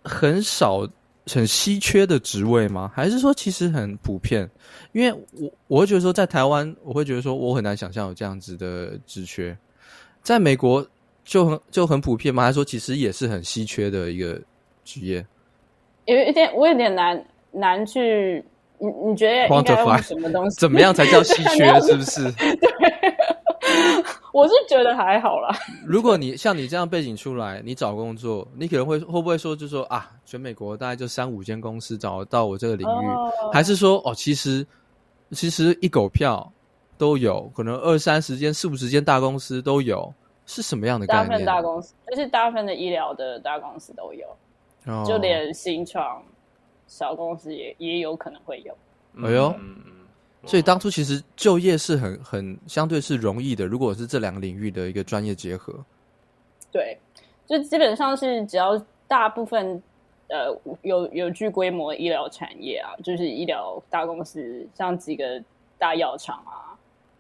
Speaker 2: 很少、很稀缺的职位吗？还是说其实很普遍？因为我我会觉得说，在台湾，我会觉得说，我很难想象有这样子的职缺。在美国，就很就很普遍吗？还是说其实也是很稀缺的一个职业？
Speaker 3: 有一点，我有点难难去，你你觉得应该用什么东西？
Speaker 2: 怎么样才叫稀缺？是不是？
Speaker 3: 对，我是觉得还好啦。
Speaker 2: 如果你像你这样背景出来，你找工作，你可能会会不会说，就说啊，全美国大概就三五间公司找到我这个领域，哦、还是说哦，其实其实一狗票都有可能二三十间、四五十间大公司都有，是什么样的概念？
Speaker 3: 大部分大公司就是大部分的医疗的大公司都有。就连新创小公司也也有可能会有。
Speaker 2: 哎呦，所以当初其实就业是很很相对是容易的。如果是这两个领域的一个专业结合，
Speaker 3: 对，就基本上是只要大部分呃有有具规模医疗产业啊，就是医疗大公司，像几个大药厂啊，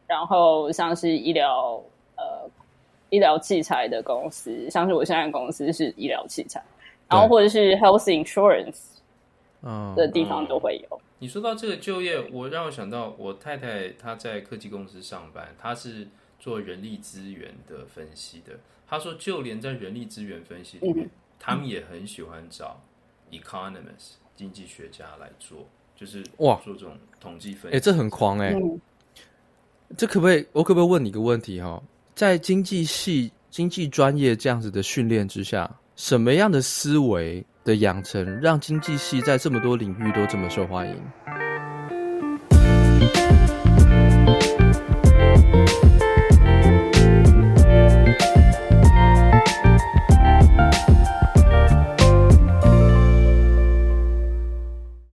Speaker 3: 然后像是医疗呃医疗器材的公司，像是我现在的公司是医疗器材。然后或者是 health insurance，嗯，的地方都会有。
Speaker 1: 你说到这个就业，我让我想到我太太她在科技公司上班，她是做人力资源的分析的。她说，就连在人力资源分析里面，嗯、他们也很喜欢找 economist 经济学家来做，就是哇，做这种统计分析。
Speaker 2: 哎，这很狂哎、欸！嗯、这可不可以？我可不可以问你个问题哈？在经济系、经济专业这样子的训练之下。什么样的思维的养成，让经济系在这么多领域都这么受欢迎？